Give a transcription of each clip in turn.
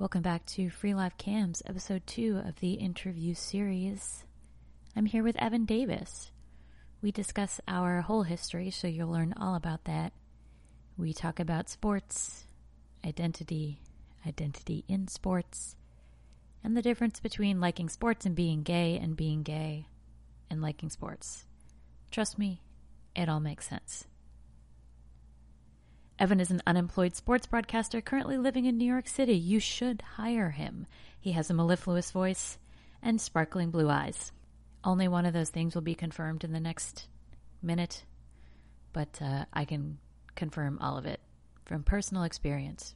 Welcome back to Free Live Cams, episode two of the interview series. I'm here with Evan Davis. We discuss our whole history, so you'll learn all about that. We talk about sports, identity, identity in sports, and the difference between liking sports and being gay and being gay and liking sports. Trust me, it all makes sense. Evan is an unemployed sports broadcaster currently living in New York City. You should hire him. He has a mellifluous voice and sparkling blue eyes. Only one of those things will be confirmed in the next minute, but uh, I can confirm all of it from personal experience.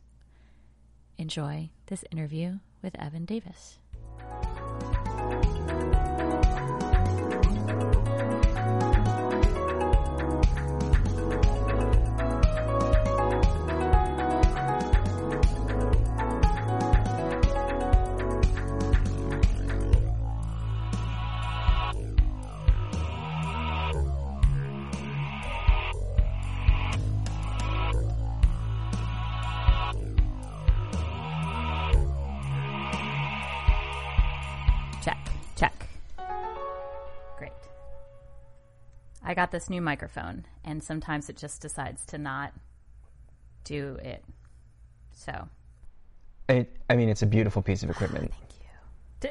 Enjoy this interview with Evan Davis. Got this new microphone, and sometimes it just decides to not do it. So, It, I mean, it's a beautiful piece of equipment. thank you.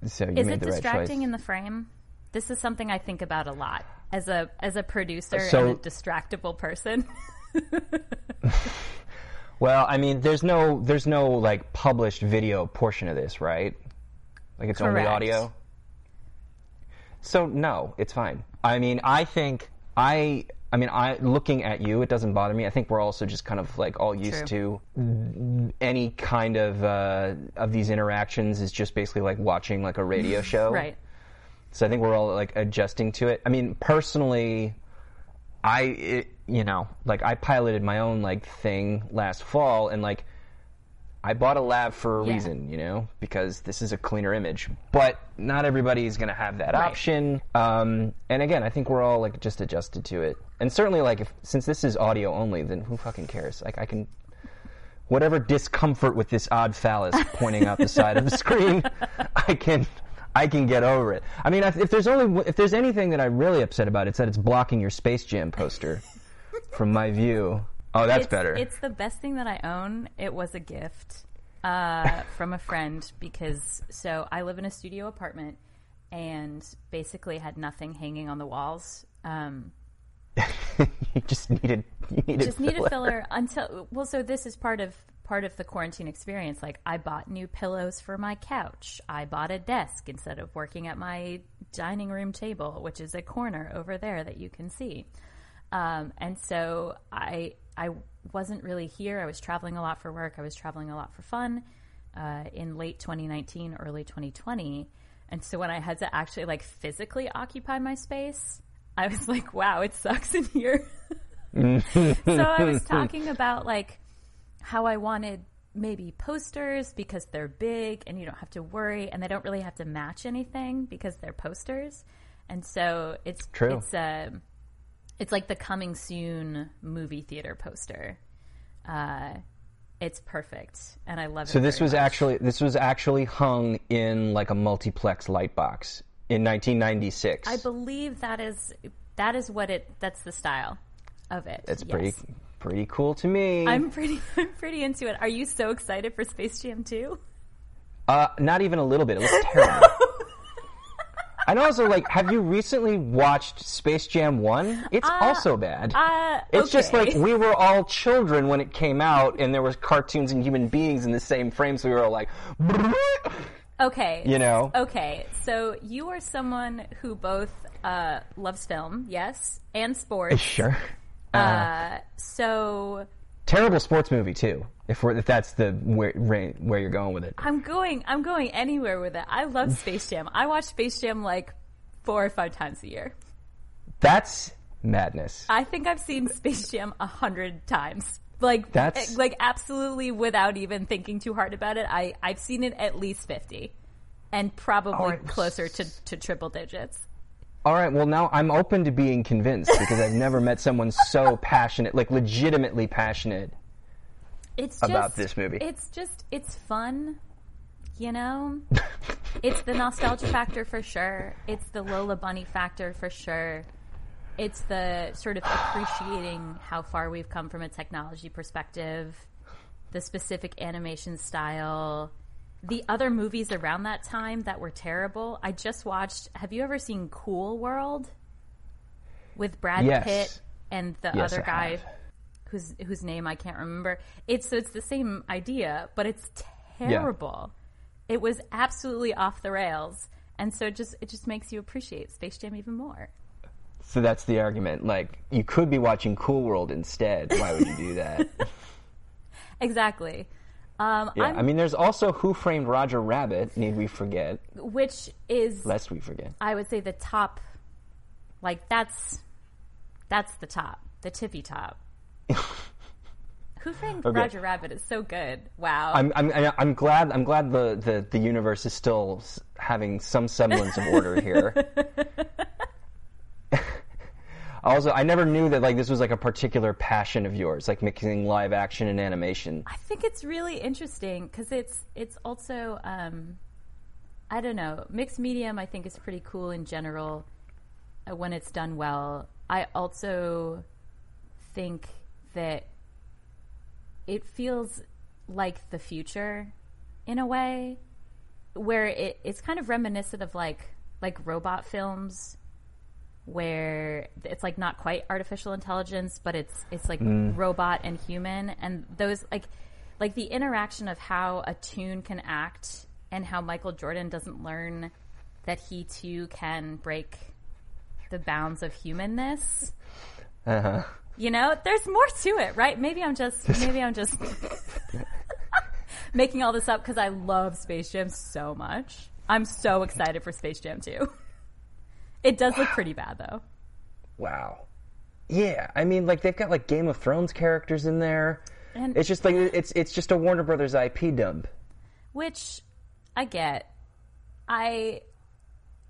D- So you is made it the right distracting choice. in the frame? This is something I think about a lot as a as a producer So- and a distractible person. well, I mean, there's no, there's no like published video portion of this, right? Like it's only audio. So no, it's fine. I mean, I think I, I mean, I looking at you, it doesn't bother me. I think we're also just kind of like all used to any kind of uh, of these interactions is just basically like watching like a radio show, right. So I think we're all like adjusting to it. I mean, personally, I it, you know like I piloted my own like thing last fall, and like I bought a lab for a Yeah. reason, you know, because this is a cleaner image. But not everybody is gonna have that Right. option. Um, and again, I think we're all like just adjusted to it. And certainly, like if since this is audio only, then who fucking cares? Like I can. Whatever discomfort with this odd phallus pointing out the side of the screen, I can, I can get over it. I mean, if if there's only if there's anything that I'm really upset about, it's that it's blocking your Space Jam poster from my view. Oh, that's it's, better. It's the best thing that I own. It was a gift uh, from a friend because so I live in a studio apartment and basically had nothing hanging on the walls. Um, you just needed you needed just needed filler. filler until well so this is part of part of the quarantine experience like i bought new pillows for my couch i bought a desk instead of working at my dining room table which is a corner over there that you can see um, and so i i wasn't really here i was traveling a lot for work i was traveling a lot for fun uh, in late 2019 early 2020 and so when i had to actually like physically occupy my space i was like wow it sucks in here so I was talking about like how I wanted maybe posters because they're big and you don't have to worry and they don't really have to match anything because they're posters. And so it's True. it's uh, it's like the coming soon movie theater poster. Uh, it's perfect and I love it. So this was much. actually this was actually hung in like a multiplex light box in 1996. I believe that is that is what it that's the style of it. It's Yes. pretty pretty cool to me. I'm pretty I'm pretty into it. Are you so excited for Space Jam 2? uh, not even a little bit. It looks terrible. And also, like, have you recently watched Space Jam One? It's also bad. Uh, it's just like we were all children when it came out, and there was cartoons and human beings in the same frame, so we were all like, Okay. you know. Okay. So you are someone who both uh, loves film, yes, and sports. Sure. Uh, so Terrible sports movie too. If we're if that's the where where you're going with it. I'm going. I'm going anywhere with it. I love Space Jam. I watch Space Jam like four or five times a year. That's madness. I think I've seen Space Jam a hundred times. Like That's- eh, like absolutely without even thinking too hard about it. I I've seen it at least fifty, and probably right. closer to to triple digits. All right, well now I'm open to being convinced because I've never met someone so passionate, like legitimately passionate it's about just, this movie. It's just it's fun, you know. it's the nostalgia factor for sure. It's the Lola Bunny factor for sure. It's the sort of appreciating how far we've come from a technology perspective, the specific animation style, the other movies around that time that were terrible. I just watched. Have you ever seen Cool World with Brad Yes. Pitt and the Yes, other guy? Whose whose name I can't remember. It's so it's the same idea, but it's terrible. It was absolutely off the rails, and so it just it just makes you appreciate Space Jam even more. So that's the argument. Like, you could be watching Cool World instead. Why would you do that? Exactly. Um, yeah, I'm- I mean, there's also Who Framed Roger Rabbit. Need we forget? which is Lest we forget. I would say the top. Like that's that's the top, the tippy top. Who framed Okay. Roger Rabbit is so good. Wow. I'm, I'm, I'm glad. I'm glad the, the, the universe is still having some semblance of order here. also, I never knew that like this was like a particular passion of yours, like mixing live action and animation. I think it's really interesting because it's it's also um, I don't know mixed medium. I think is pretty cool in general uh, when it's done well. I also think that it feels like the future in a way where it, it's kind of reminiscent of like like robot films where it's like not quite artificial intelligence, but it's it's like robot and human, and those like like the interaction of how a tune can act and how Michael Jordan doesn't learn that he too can break the bounds of humanness. Uh-huh. You know, there's more to it, right? Maybe I'm just maybe I'm just making all this up because I love Space Jam so much. I'm so excited for Space Jam 2. It does look pretty bad though. Wow. Yeah, I mean, like they've got like Game of Thrones characters in there. And It's just like it's it's just a Warner Brothers IP dump. which I get. I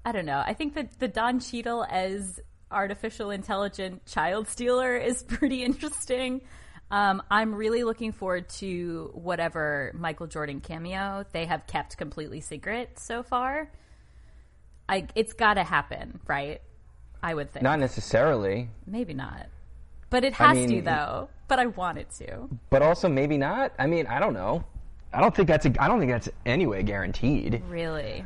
I don't know. I think that the Don Cheadle as artificial intelligent child stealer is pretty interesting. Um, I'm really looking forward to whatever Michael Jordan cameo they have kept completely secret so far. I it's got to happen, right? I would think. Not necessarily, Maybe not. But it I has to though. But I want it to. but also maybe not. I mean, I don't know. I don't think that's a, I don't think that's anyway guaranteed. Really.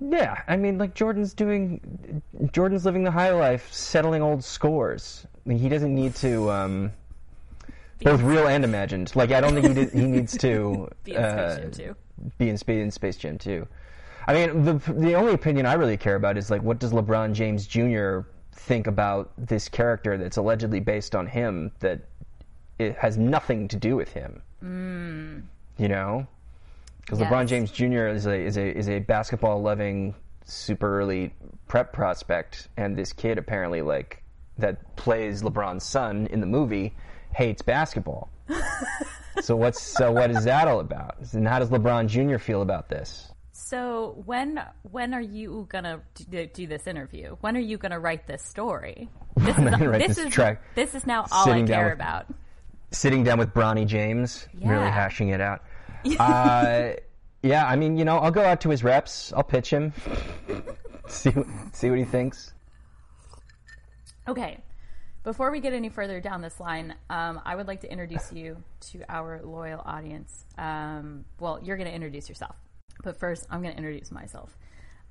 Yeah, I mean, like Jordan's doing, Jordan's living the high life, settling old scores. I mean, he doesn't need to, um, both real and imagined. Like, I don't think he did, he needs to Be in uh, Space Jam too. be in in Space Jam too. I mean, the the only opinion I really care about is like, what does LeBron James Jr. think about this character that's allegedly based on him that it has nothing to do with him? Mm. You know, because Yes. LeBron James Jr. is a is a is a basketball loving super early prep prospect, and this kid apparently like that plays LeBron's son in the movie hates basketball. so what's so what is that all about? And how does LeBron Jr. feel about this? So when when are you gonna do, do this interview? When are you gonna write this story? This is am I gonna write this this is track? this is now all I care with- about. Sitting down with Bronny James, really hashing it out. uh, yeah, I mean, you know, I'll go out to his reps. I'll pitch him. see what- see what he thinks. Okay. Before we get any further down this line, um, I would like to introduce you to our loyal audience. Um, well, you're going to introduce yourself, but first, I'm going to introduce myself.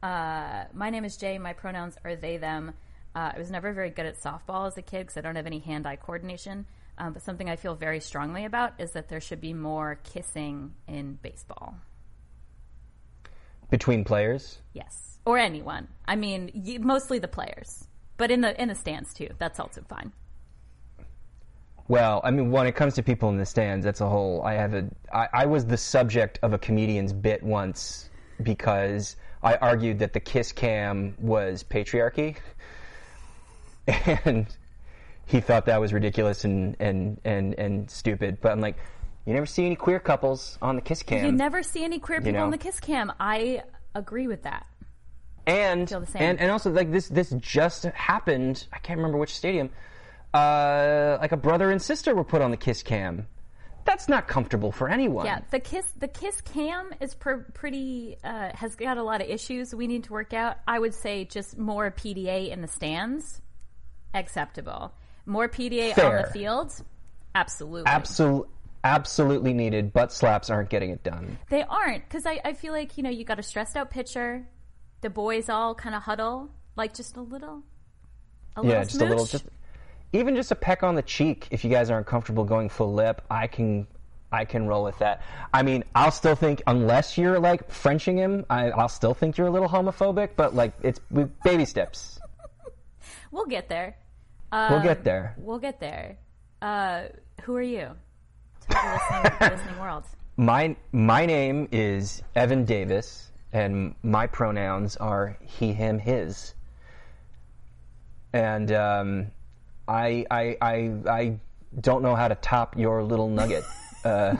Uh, my name is Jaye. My pronouns are they, them. Uh, I was never very good at softball as a kid because I don't have any hand eye coordination. Um, but something I feel very strongly about is that there should be more kissing in baseball. Between players, Yes, or anyone. I mean, y- mostly the players, but in the in the stands too. That's also fine. Well, I mean, when it comes to people in the stands, that's a whole. I have a. I, I was the subject of a comedian's bit once because I argued that the kiss cam was patriarchy, and he thought that was ridiculous and and and and stupid. But I'm like, you never see any queer couples on the kiss cam, You never see any queer people know? on the kiss cam. I agree with that. and feel the same. and and also like this this just happened. I can't remember which stadium. Uh, like a brother and sister were put on the kiss cam. that's not comfortable for anyone. Yeah, the kiss the kiss cam is pr- pretty uh, has got a lot of issues we need to work out. I would say just more PDA in the stands, acceptable. More PDA on the field, absolutely. Absol- absolutely needed. Butt slaps aren't getting it done. They aren't because I, I feel like you know you got a stressed out pitcher. The boys all kind of huddle like just a little, a Yeah, little just a little, just even just a peck on the cheek. If you guys aren't comfortable going full lip, I can, I can roll with that. I mean, I'll still think unless you're like Frenching him, I, I'll still think you're a little homophobic. But like, it's baby steps. We'll get there. We'll get there. We'll get there. Uh, who are you? To the listening, listening world. My my name is Evan Davis, and my pronouns are he, him, his. And um, I, I I I don't know how to top your little nugget. Uh,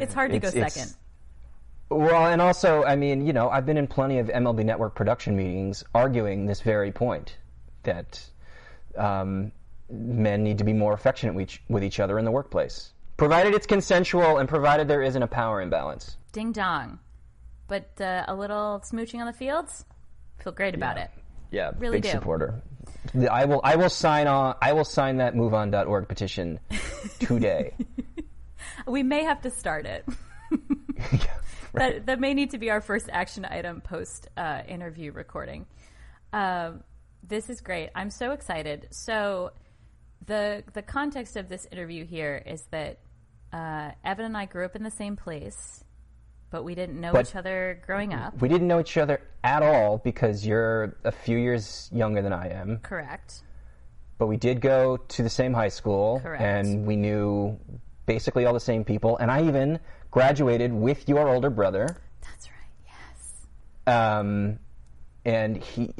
It's hard to It's- go second. well, and also, I mean, you know, I've been in plenty of MLB Network production meetings arguing this very point that um, men need to be more affectionate with each, with each other in the workplace, provided it's consensual and provided there isn't a power imbalance. Ding dong. But uh, a little smooching on the fields, feel great about it. Yeah, Really big do. supporter. I will. I will sign on. I will sign that MoveOn.org petition today. We may have to start it. that that may need to be our first action item post uh, interview recording. Um, this is great. I'm so excited. So the the context of this interview here is that uh, Evan and I grew up in the same place, but we didn't know But- each other growing up. We didn't know each other at all because you're a few years younger than I am. Correct. but we did go to the same high school Correct. and we knew basically all the same people and i even graduated with your older brother That's right. Yes. um, and he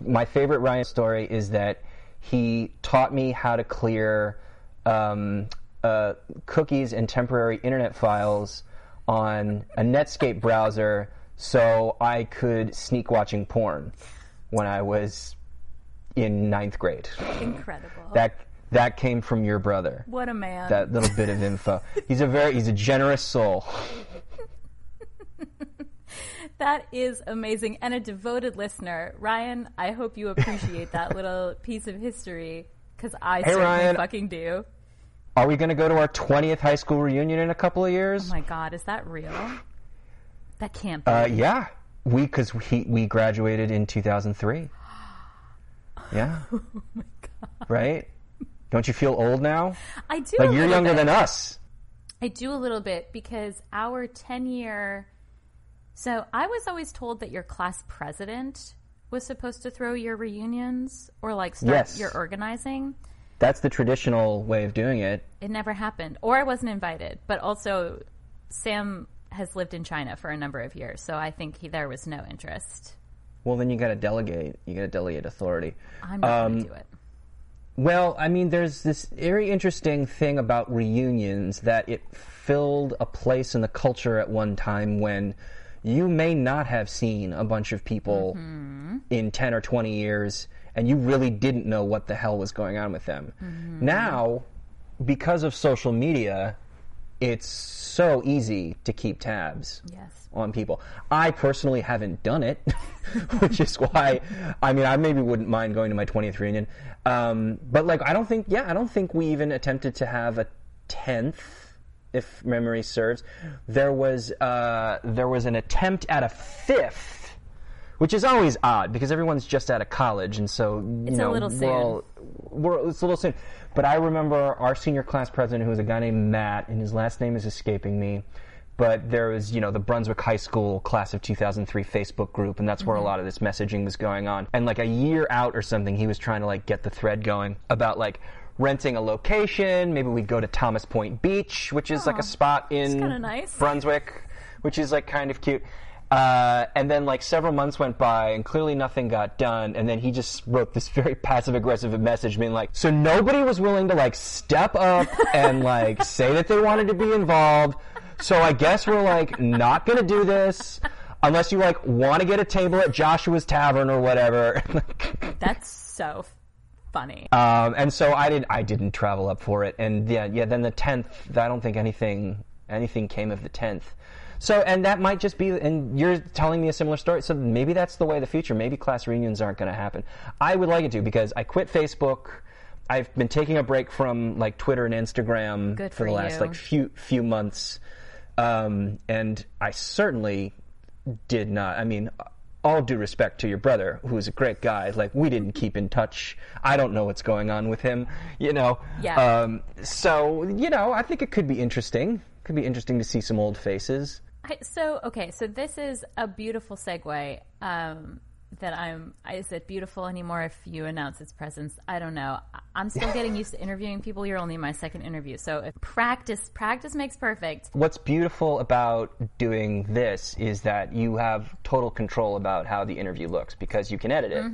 my favorite ryan story is that he taught me how to clear um, uh, cookies and temporary internet files on a netscape browser so i could sneak watching porn when i was in ninth grade Incredible. that that came from your brother. what a man. That little bit of info. He's a very he's a generous soul. That is amazing and a devoted listener. Ryan, I hope you appreciate that little piece of history because I certainly Ryan. fucking do. Are we going to go to our 20th high school reunion in a couple of years? Oh my god, is that real? That can't be. uh, yeah, we because we we graduated in 2003. Yeah. Oh Right? Don't you feel old now? I do. Like you're younger bit. than us. I do a little bit because our 10 year. So I was always told that your class president was supposed to throw your reunions or like start Yes. your organizing. That's the traditional way of doing it. It never happened, or I wasn't invited. But also, Sam has lived in China for a number of years, so I think he, there was no interest. Well, then you got to delegate. You got to delegate authority. I'm not Um, going to do it. Well, I mean, there's this very interesting thing about reunions that it filled a place in the culture at one time when you may not have seen a bunch of people in 10 or 20 years and you really didn't know what the hell was going on with them. Now, because of social media, it's so easy to keep tabs Yes. on people. I personally haven't done it, which is why I mean I maybe wouldn't mind going to my 20th reunion. Um, but like I don't think yeah I don't think we even attempted to have a 10th if memory serves. There was uh, there was an attempt at a fifth. Which is always odd because everyone's just out of college, and so you It's a little soon. we're it's a little soon. But I remember our senior class president, who was a guy named Matt, and his last name is escaping me. But there was, you know, the Brunswick High School class of 2003 Facebook group, and that's where a lot of this messaging was going on. And like a year out or something, he was trying to like get the thread going about like renting a location. Maybe we'd go to Thomas Point Beach, which is like a spot in kinda nice. Brunswick, which is like kind of cute. Uh, and then like several months went by and clearly nothing got done. And then he just wrote this very passive aggressive message being like, so nobody was willing to like step up and like say that they wanted to be involved. So I guess we're like not going to do this unless you like want to get a table at Joshua's Tavern or whatever. That's so funny. Um, and so I did. I didn't travel up for it, and yeah, yeah. Then the tenth. I don't think anything anything came of the tenth. So, and that might just be. And you're telling me a similar story. So maybe that's the way of the future. Maybe class reunions aren't going to happen. I would like it to because I quit Facebook. I've been taking a break from like Twitter and Instagram for, for the last you. like few few months, um, and I certainly did not. I mean, all due respect to your brother, who's a great guy. Like we didn't keep in touch. I don't know what's going on with him. You know. Yeah. Um, so you know, I think it could be interesting. Could be interesting to see some old faces. I, so okay, so this is a beautiful segue. Um, that I'm is it beautiful anymore if you announce its presence? I don't know. I'm still getting used to interviewing people. You're only my second interview, so if practice practice makes perfect. What's beautiful about doing this is that you have total control about how the interview looks because you can edit it.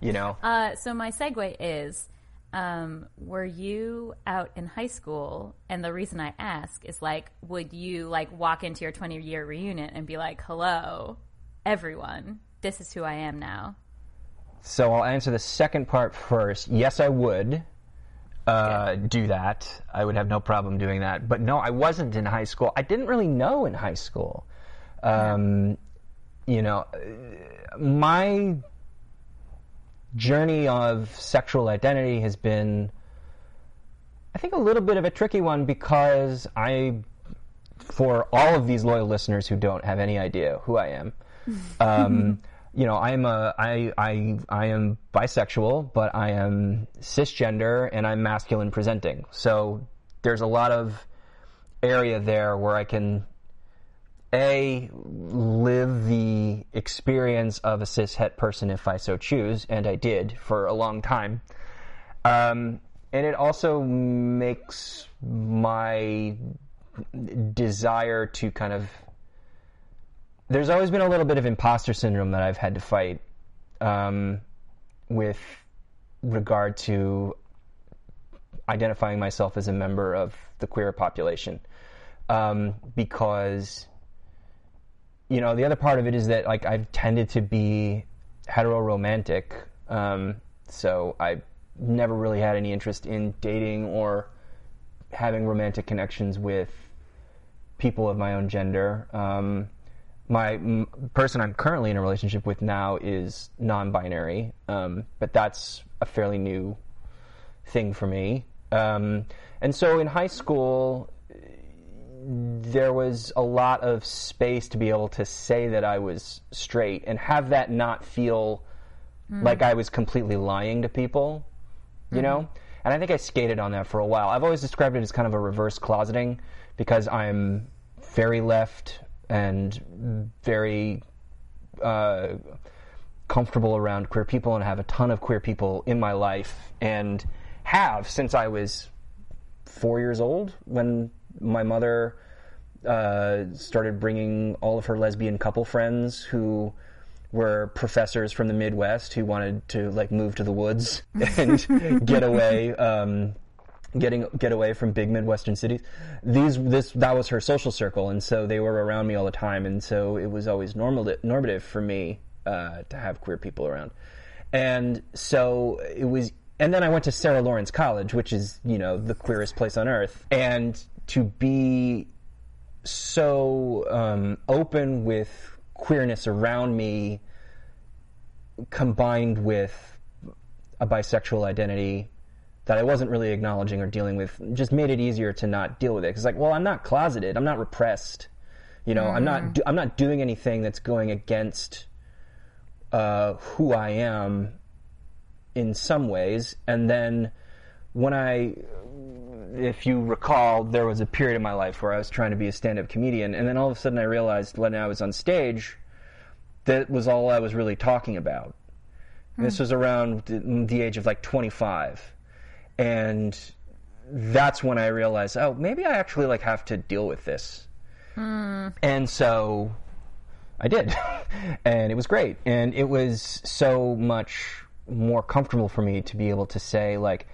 You know. Uh, so my segue is, um, were you out in high school? And the reason I ask is like, would you like walk into your 20 year reunion and be like, "Hello, everyone, this is who I am now." So I'll answer the second part first. Yes, I would uh, do that. I would have no problem doing that. But no, I wasn't in high school. I didn't really know in high school. Um, You know, my journey of sexual identity has been, I think, a little bit of a tricky one because I, for all of these loyal listeners who don't have any idea who I am, um, you know, I'm a, I, I, I am bisexual, but I am cisgender and I'm masculine presenting. So there's a lot of area there where I can a live the experience of a cis het person if I so choose, and I did for a long time. Um, and it also makes my desire to kind of. There's always been a little bit of imposter syndrome that I've had to fight um, with regard to identifying myself as a member of the queer population. Um, because you know, the other part of it is that like I've tended to be heteroromantic, um, so I never really had any interest in dating or having romantic connections with people of my own gender. Um, my m- person I'm currently in a relationship with now is non-binary, um, but that's a fairly new thing for me. Um, and so in high school, there was a lot of space to be able to say that I was straight and have that not feel like I was completely lying to people, you know? And I think I skated on that for a while. I've always described it as kind of a reverse closeting because I'm very left and very uh, comfortable around queer people and have a ton of queer people in my life and have since I was four years old when my mother uh, started bringing all of her lesbian couple friends who were professors from the Midwest who wanted to like move to the woods and get away, um, getting get away from big Midwestern cities. These this that was her social circle, and so they were around me all the time, and so it was always normal normative for me uh, to have queer people around, and so it was. And then I went to Sarah Lawrence College, which is you know the queerest place on earth, and to be so um, open with queerness around me combined with a bisexual identity that I wasn't really acknowledging or dealing with just made it easier to not deal with it. Because like, well, I'm not closeted. I'm not repressed. You know, I'm not. Do- I'm not doing anything that's going against uh, who I am in some ways. And then when I, if you recall, there was a period in my life where I was trying to be a stand-up comedian, and then all of a sudden I realized when I was on stage, that was all I was really talking about. And This was around the, the age of like 25, and that's when I realized, oh, maybe I actually like have to deal with this. And so I did. and it was great. And it was so much more comfortable for me to be able to say, like,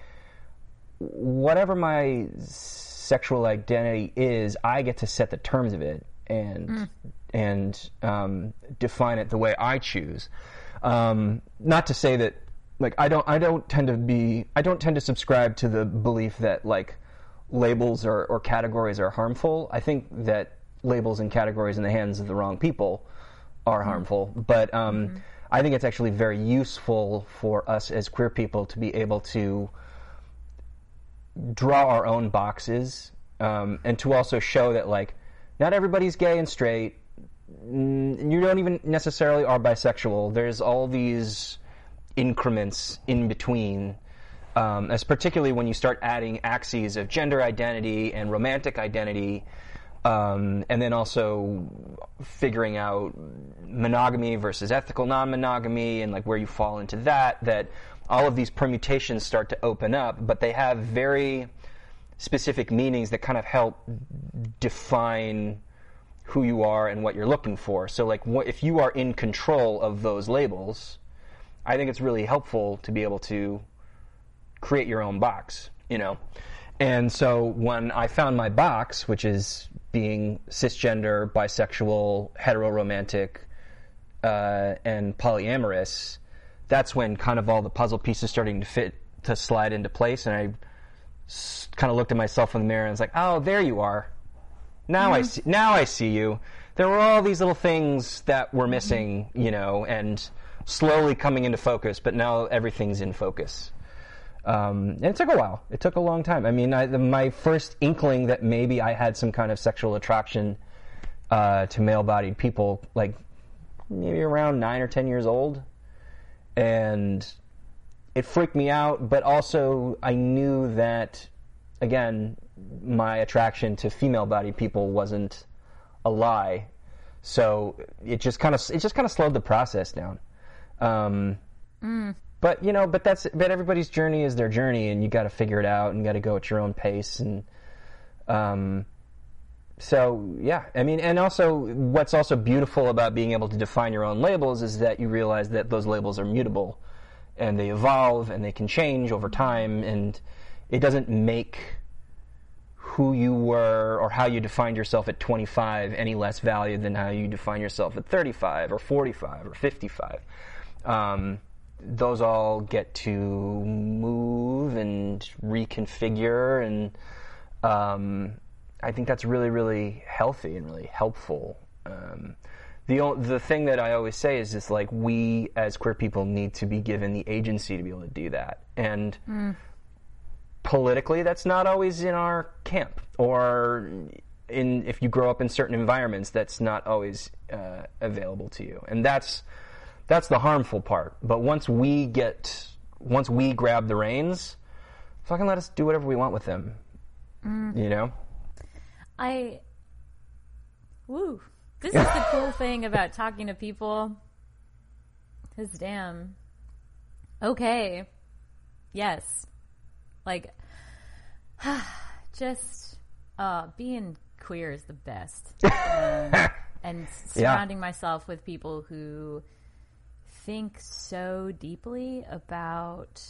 whatever my sexual identity is, I get to set the terms of it and and um, define it the way I choose. Um, not to say that like I don't I don't tend to be I don't tend to subscribe to the belief that like labels or, or categories are harmful. I think that labels and categories in the hands of the wrong people are harmful. But um, I think it's actually very useful for us as queer people to be able to draw our own boxes um, and to also show that like not everybody's gay and straight. You don't even necessarily are bisexual. There's all these increments in between. Um, as particularly when you start adding axes of gender identity and romantic identity, um, and then also figuring out monogamy versus ethical non-monogamy and like where you fall into that. That all of these permutations start to open up, but they have very specific meanings that kind of help define who you are and what you're looking for. So, like, what, if you are in control of those labels, I think it's really helpful to be able to create your own box, you know. And so when I found my box, which is being cisgender, bisexual, heteroromantic, uh, and polyamorous, that's when kind of all the puzzle pieces starting to fit to slide into place, and I s- kind of looked at myself in the mirror and was like, "Oh, there you are. Now I see. Now I see you. There were all these little things that were missing, you know, and slowly coming into focus. But now everything's in focus. Um, and it took a while. It took a long time. I mean, I, the, my first inkling that maybe I had some kind of sexual attraction uh, to male-bodied people, like maybe around nine or ten years old, and it freaked me out. But also, I knew that again, my attraction to female-bodied people wasn't a lie. So it just kind of it just kind of slowed the process down. Um, But you know, but that's but everybody's journey is their journey, and you got to figure it out, and you got to go at your own pace, and um, so yeah, I mean, and also what's also beautiful about being able to define your own labels is that you realize that those labels are mutable, and they evolve, and they can change over time, and it doesn't make who you were or how you defined yourself at 25 any less value than how you define yourself at 35 or 45 or 55. Um, those all get to move and reconfigure, and um, I think that's really, really healthy and really helpful. Um, the the thing that I always say is just like we as queer people need to be given the agency to be able to do that, and politically that's not always in our camp or in if you grow up in certain environments that's not always uh, available to you. And that's that's the harmful part but once we get once we grab the reins fucking let us do whatever we want with them you know I. Woo. This is the cool thing about talking to people. Because, damn. Okay. Yes. Like, just uh, being queer is the best. Um, and surrounding myself with people who think so deeply about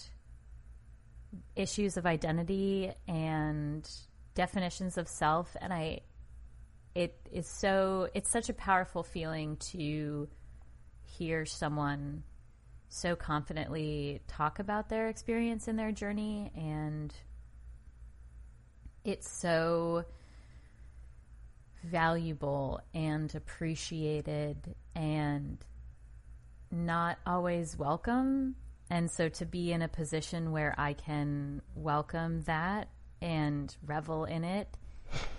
issues of identity and definitions of self and i it is so it's such a powerful feeling to hear someone so confidently talk about their experience in their journey and it's so valuable and appreciated and not always welcome and so to be in a position where I can welcome that and revel in it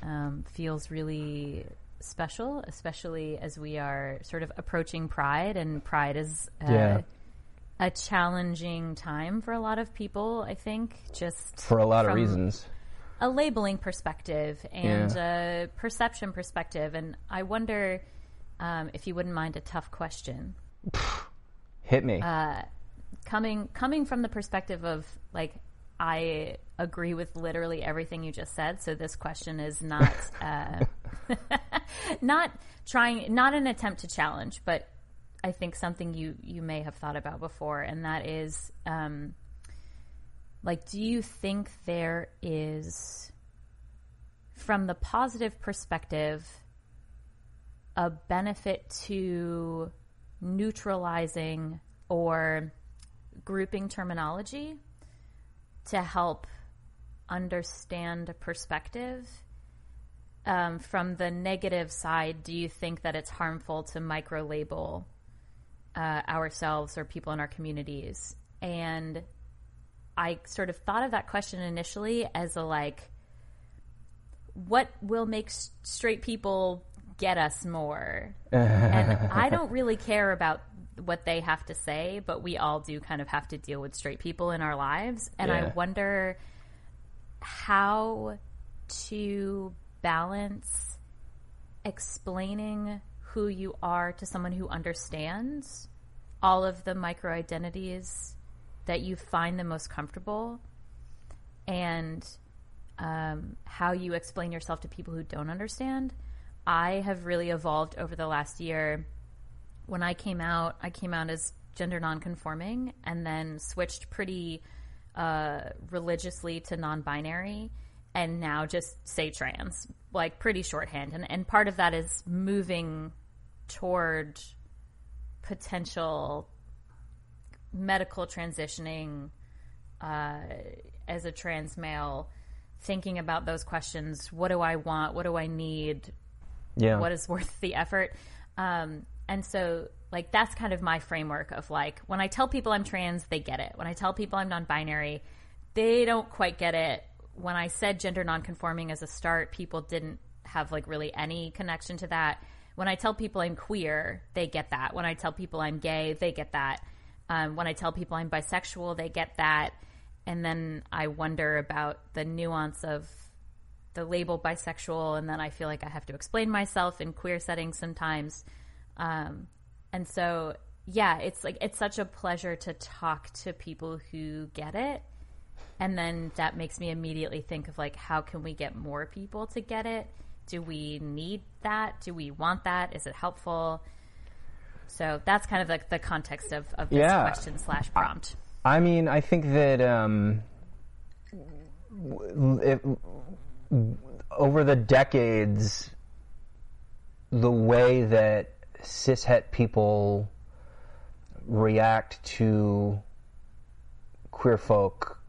um, feels really special, especially as we are sort of approaching Pride, and Pride is uh, Yeah. a challenging time for a lot of people. I think just for a lot of reasons a labeling perspective and a perception perspective, and I wonder um, if you wouldn't mind a tough question hit me coming coming from the perspective of like I agree with literally everything you just said. So this question is not uh, not trying, not an attempt to challenge, but I think something you you may have thought about before, and that is um, like, do you think there is, from the positive perspective, a benefit to neutralizing or grouping terminology to help understand a perspective. Um, from the negative side, do you think that it's harmful to micro label uh, ourselves or people in our communities? And I sort of thought of that question initially as a like, what will make straight people get us more? and I don't really care about what they have to say, but we all do kind of have to deal with straight people in our lives. And I wonder how to balance explaining who you are to someone who understands all of the micro identities that you find the most comfortable and um, how you explain yourself to people who don't understand. I have really evolved over the last year. When I came out, I came out as gender nonconforming and then switched pretty uh, religiously to non binary and now just say trans, like pretty shorthand. And, and part of that is moving toward potential medical transitioning uh, as a trans male, thinking about those questions. What do I want? What do I need? Yeah. What is worth the effort? Um, and so, like, that's kind of my framework of like, when I tell people I'm trans, they get it. When I tell people I'm non binary, they don't quite get it. When I said gender non-conforming as a start, people didn't have like really any connection to that. When I tell people I'm queer, they get that. When I tell people I'm gay, they get that. Um, when I tell people I'm bisexual, they get that. And then I wonder about the nuance of the label bisexual, and then I feel like I have to explain myself in queer settings sometimes. Um, and so, yeah, it's like it's such a pleasure to talk to people who get it. And then that makes me immediately think of like, how can we get more people to get it? Do we need that? Do we want that? Is it helpful? So that's kind of like the context of, of this Yeah. question slash prompt. I mean, I think that um, it, over the decades, the way that cishet people react to queer folk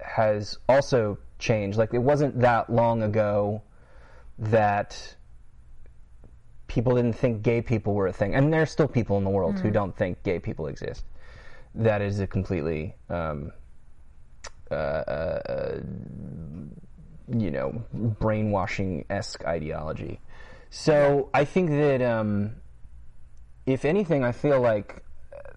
has also changed. Like, it wasn't that long ago that people didn't think gay people were a thing. And there are still people in the world who don't think gay people exist. That is a completely, um, uh, uh, you know, brainwashing esque ideology. So I think that, um, if anything, I feel like uh,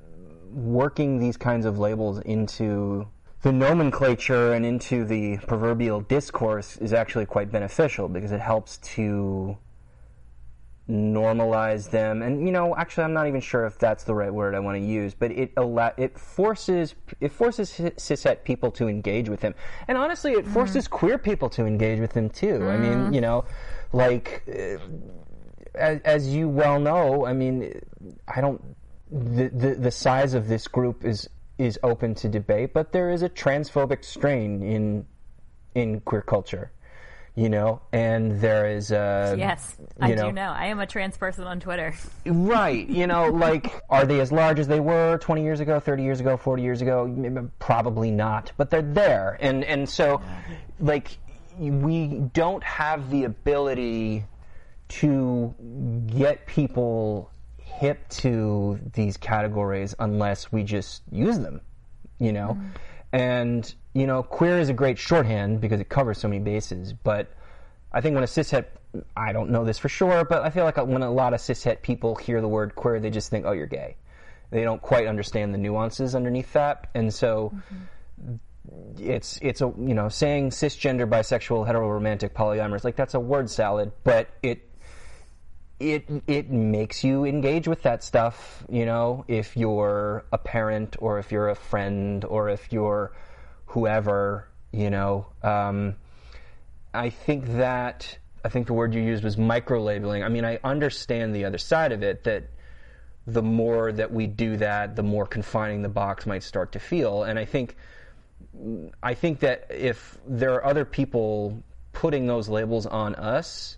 working these kinds of labels into the nomenclature and into the proverbial discourse is actually quite beneficial because it helps to normalize them. And you know actually I'm not even sure if that's the right word I want to use but it allow it forces it forces cishet people to engage with him. And honestly it forces queer people to engage with him too. I mean you know like uh, as, as you well know I mean I don't the, the the size of this group is is open to debate but there is a transphobic strain in in queer culture you know and there is a Yes, I know, do know. I am a trans person on Twitter. Right. You know, like, are they as large as they were 20 years ago, 30 years ago, 40 years ago? Probably not, but they're there. And, and so, like, we don't have the ability to get people hip to these categories unless we just use them, you know? Mm. And, you know, queer is a great shorthand because it covers so many bases, but I think when a cishet, I don't know this for sure, but I feel like when a lot of cishet people hear the word queer, they just think, oh, you're gay. They don't quite understand the nuances underneath that. And so mm-hmm. it's, it's a, you know, saying cisgender, bisexual, heteroromantic, polyamorous, like that's a word salad, but it, it it makes you engage with that stuff, you know, if you're a parent or if you're a friend or if you're whoever, you know. Um, I think that I think the word you used was micro labeling. I mean, I understand the other side of it that the more that we do that, the more confining the box might start to feel. And I think I think that if there are other people putting those labels on us,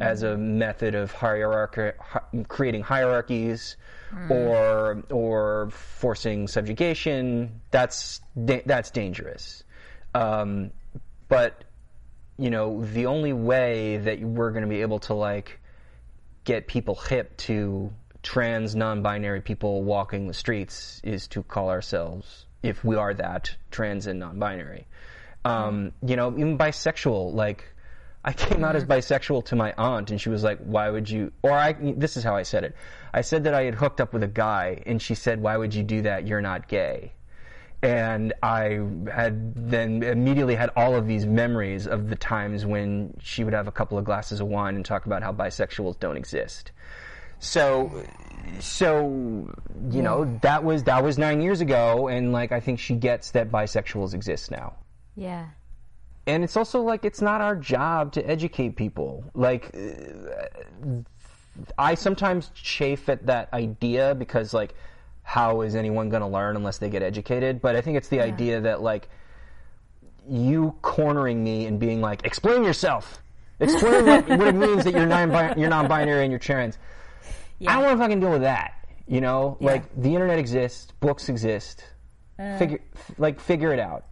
as a method of hierarchy, creating hierarchies or or forcing subjugation. That's da- that's dangerous. Um, but you know, the only way that we're going to be able to like get people hip to trans non-binary people walking the streets is to call ourselves if we are that trans and non-binary um, you know even bisexual like i came out as mm-hmm. bisexual to my aunt and she was like why would you or i this is how i said it i said that i had hooked up with a guy and she said why would you do that you're not gay and I had then immediately had all of these memories of the times when she would have a couple of glasses of wine and talk about how bisexuals don't exist. So, so you know mm. that was that was nine years ago, and like I think she gets that bisexuals exist now. Yeah. And it's also like it's not our job to educate people. Like uh, I sometimes chafe at that idea because like how is anyone going to learn unless they get educated? But I think it's the idea that like you cornering me and being like, explain yourself, explain what, what it means that you're non you're non-binary and you're trans. I don't want to fucking deal with that. You know, like the internet exists, books exist. figure f- like figure it out.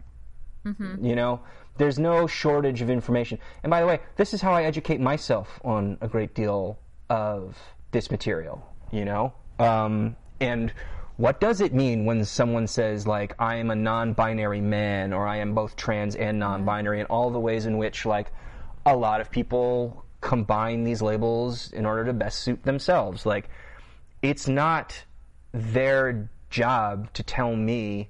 You know, there's no shortage of information. And by the way, this is how I educate myself on a great deal of this material. You know, um, and what does it mean when someone says like I am a non-binary man or I am both trans and non-binary, and all the ways in which like a lot of people combine these labels in order to best suit themselves. Like, it's not their job to tell me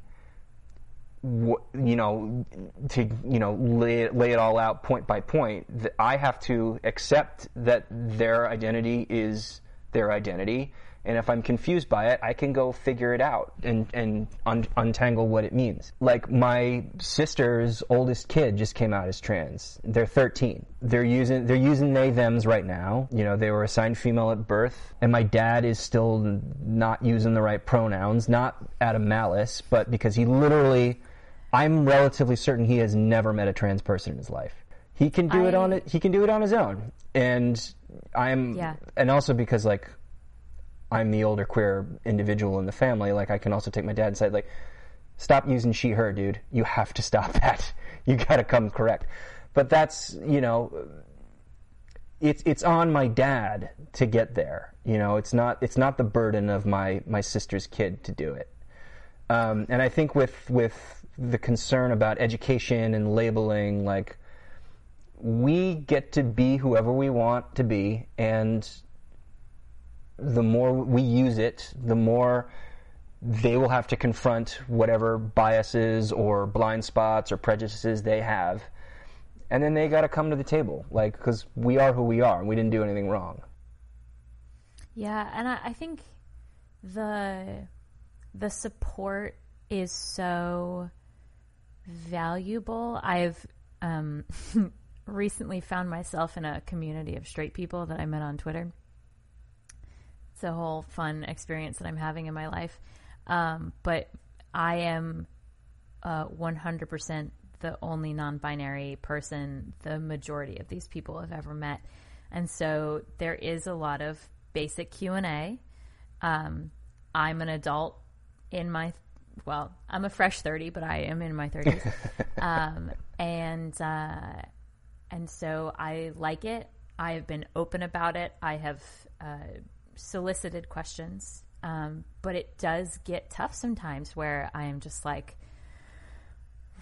you know, to you know lay it, lay it all out point by point. I have to accept that their identity is their identity, and if I'm confused by it, I can go figure it out and and un- untangle what it means. Like my sister's oldest kid just came out as trans. They're 13. They're using they're using they them's right now. You know, they were assigned female at birth, and my dad is still not using the right pronouns, not out of malice, but because he literally I'm relatively certain he has never met a trans person in his life. He can do it on it. He can do it on his own, and I'm, Yeah. and also because like I'm the older queer individual in the family. Like I can also take my dad and say like, stop using she her, dude. You have to stop that. You got to come correct. But that's you know, it's it's on my dad to get there. You know, it's not it's not the burden of my my sister's kid to do it. Um, and I think with with the concern about education and labeling, like we get to be whoever we want to be, and the more we use it, the more they will have to confront whatever biases or blind spots or prejudices they have, and then they got to come to the table, like because we are who we are, and we didn't do anything wrong. Yeah, and I, I think the the support is so valuable. I've um, recently found myself in a community of straight people that I met on Twitter. It's a whole fun experience that I'm having in my life. Um, but I am uh, 100% the only non-binary person the majority of these people have ever met, and so there is a lot of basic Q and A. Um, I'm an adult in my well, I'm a fresh 30, but I am in my 30s, um, and uh, and so I like it. I have been open about it. I have uh, solicited questions, um, but it does get tough sometimes where I am just like,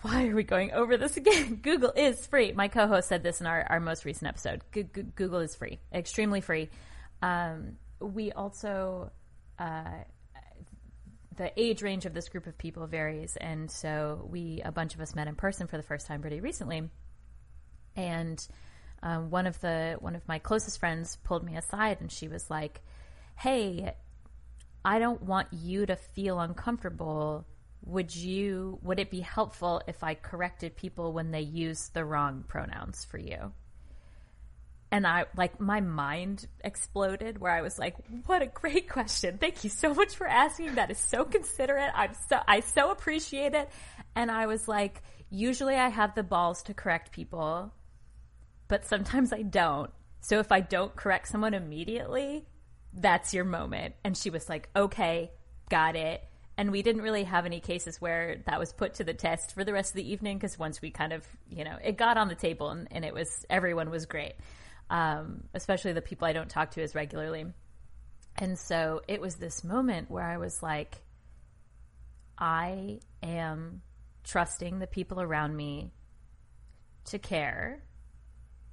why are we going over this again? Google is free. My co-host said this in our, our most recent episode. G- G- Google is free, extremely free. Um, we also uh, the age range of this group of people varies, and so we a bunch of us met in person for the first time pretty recently, and um, one of the one of my closest friends pulled me aside, and she was like, "Hey, I don't want you to feel uncomfortable. Would you would it be helpful if I corrected people when they use the wrong pronouns for you?" And I like my mind exploded where I was like, "What a great question! Thank you so much for asking. That is so considerate. I'm so I so appreciate it." And I was like, "Usually I have the balls to correct people, but sometimes I don't. So if I don't correct someone immediately, that's your moment. And she was like, okay, got it. And we didn't really have any cases where that was put to the test for the rest of the evening because once we kind of, you know, it got on the table and, and it was, everyone was great, um, especially the people I don't talk to as regularly. And so it was this moment where I was like, I am trusting the people around me to care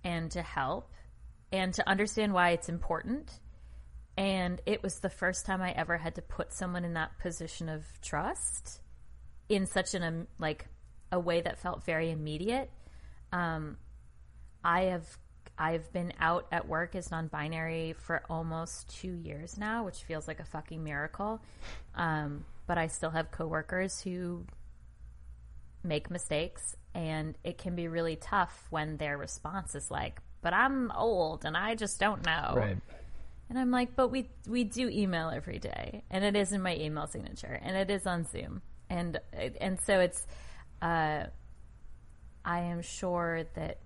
and to help and to understand why it's important. And it was the first time I ever had to put someone in that position of trust in such an um, like a way that felt very immediate. Um, I have I've been out at work as non-binary for almost two years now, which feels like a fucking miracle. Um, but I still have coworkers who make mistakes, and it can be really tough when their response is like, "But I'm old and I just don't know." Right. And I'm like, "But we we do email every day, and it is in my email signature, and it is on Zoom, and and so it's." Uh, I am sure that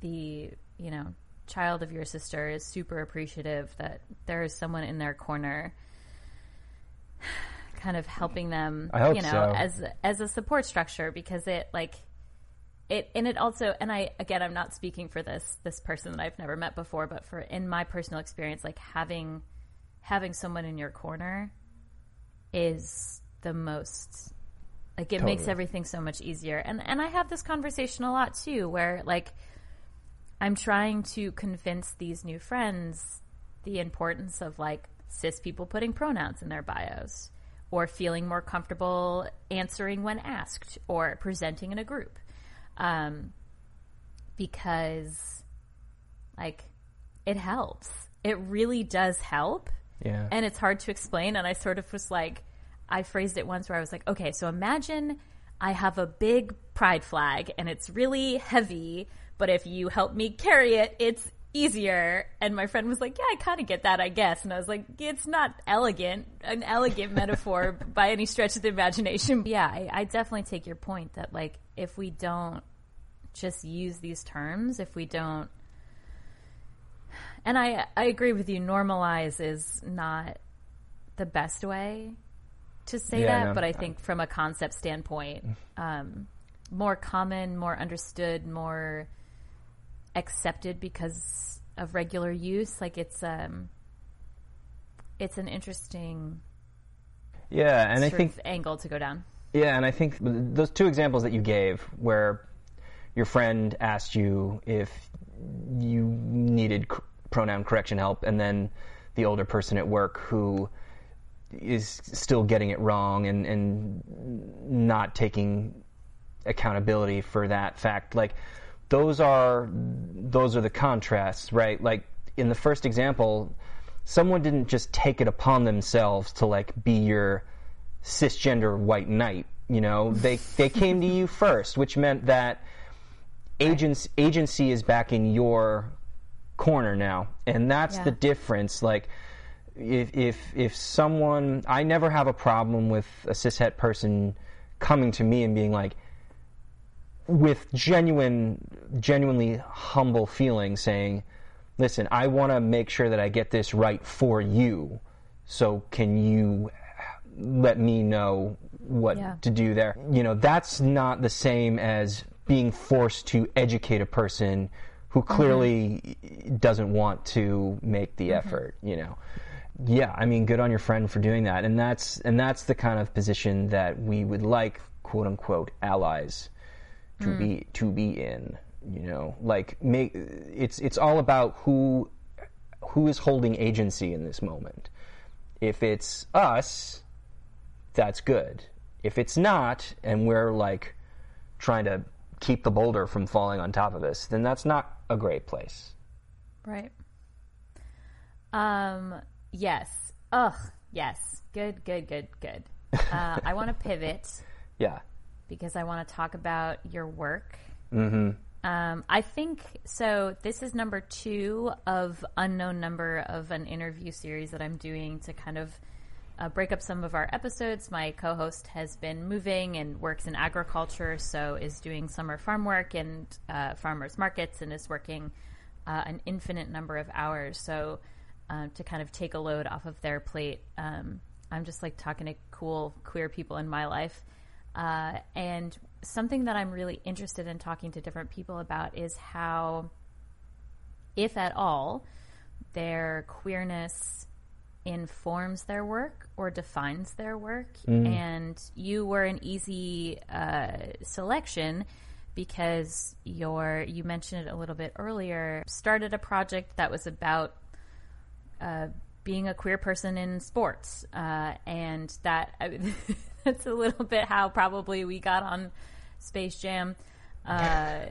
the you know child of your sister is super appreciative that there is someone in their corner kind of helping them I hope you know so. as as a support structure because it like it and it also and I again I'm not speaking for this this person that I've never met before but for in my personal experience like having having someone in your corner is the most like it makes everything so much easier and and I have this conversation a lot too where like I'm trying to convince these new friends the importance of like cis people putting pronouns in their bios or feeling more comfortable answering when asked or presenting in a group. Um, because like it helps. It really does help. Yeah. And it's hard to explain. And I sort of was like, I phrased it once where I was like, okay, so imagine I have a big pride flag and it's really heavy, but if you help me carry it, it's easier. And my friend was like, yeah, I kind of get that, I guess. And I was like, it's not elegant, an elegant metaphor by any stretch of the imagination. Yeah, I, I definitely take your point that like, if we don't just use these terms, if we don't, and I, I agree with you, normalize is not the best way to say Yeah, that, no. but I think from a concept standpoint, um, more common, more understood, more accepted because of regular use. Like it's um, it's an interesting yeah, and I think of angle to go down. Yeah, and I think those two examples that you gave, where your friend asked you if you needed c- pronoun correction help, and then the older person at work who is still getting it wrong and, and not taking accountability for that fact, like those are those are the contrasts, right? Like in the first example, someone didn't just take it upon themselves to like be your cisgender white knight. You know, they they came to you first, which meant that agents agency is back in your corner now, and that's Yeah. the difference. Like, if if if someone, I never have a problem with a cishet person coming to me and being like, with genuine, genuinely humble feeling, saying, "Listen, I want to make sure that I get this right for you. So can you let me know what Yeah. to do there?" You know, that's not the same as being forced to educate a person who mm-hmm. clearly doesn't want to make the mm-hmm. effort. You know. Yeah, I mean, good on your friend for doing that, and that's and that's the kind of position that we would like, quote unquote, allies to be to be in. You know, like make it's it's all about who who is holding agency in this moment. If it's us, that's good. If it's not, and we're like trying to keep the boulder from falling on top of us, then that's not a great place. Right. Um. Yes. Ugh. Yes. Good. Good. Good. Good. Uh, I want to pivot Yeah. Because I want to talk about your work. Mm-hmm. Um, I think so. This is number two of unknown number of an interview series that I'm doing to kind of uh, break up some of our episodes. My co-host has been moving and works in agriculture, so is doing summer farm work and uh, farmers markets, and is working uh, an infinite number of hours. So uh, to kind of take a load off of their plate, um, I'm just like talking to cool queer people in my life. Uh, and something that I'm really interested in talking to different people about is how, if at all, their queerness informs their work or defines their work. And you were an easy uh, selection because your you mentioned it a little bit earlier. Started a project that was about uh, being a queer person in sports, uh, and that that's a little bit how probably we got on Space Jam. Uh,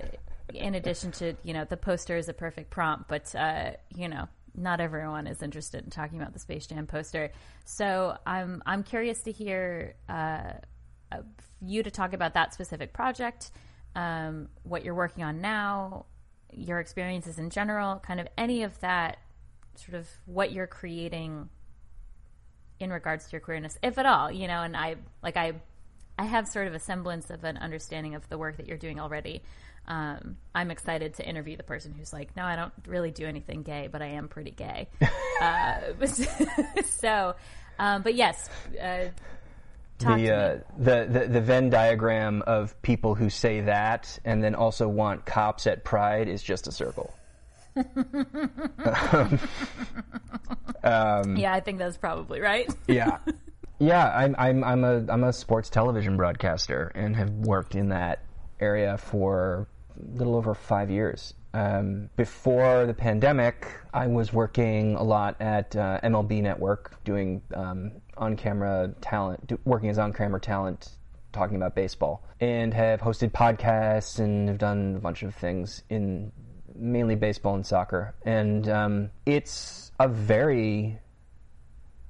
in addition to you know the poster is a perfect prompt, but uh, you know not everyone is interested in talking about the Space Jam poster. So I'm I'm curious to hear uh, uh, you to talk about that specific project, um, what you're working on now, your experiences in general, kind of any of that, sort of what you're creating in regards to your queerness, if at all. You know, and I like I I have sort of a semblance of an understanding of the work that you're doing already. Um, I'm excited to interview the person who's like, no, I don't really do anything gay, but I am pretty gay. uh, so, um, but yes, uh, the, uh, the the the Venn diagram of people who say that and then also want cops at Pride is just a circle. Yeah, I think that's probably right. Yeah, yeah. I'm I'm I'm a I'm a sports television broadcaster and have worked in that area for a little over five years. Um, before the pandemic, I was working a lot at uh, MLB Network, doing um, on-camera talent, do, working as on-camera talent, talking about baseball, and have hosted podcasts and have done a bunch of things in mainly baseball and soccer. And um, it's a very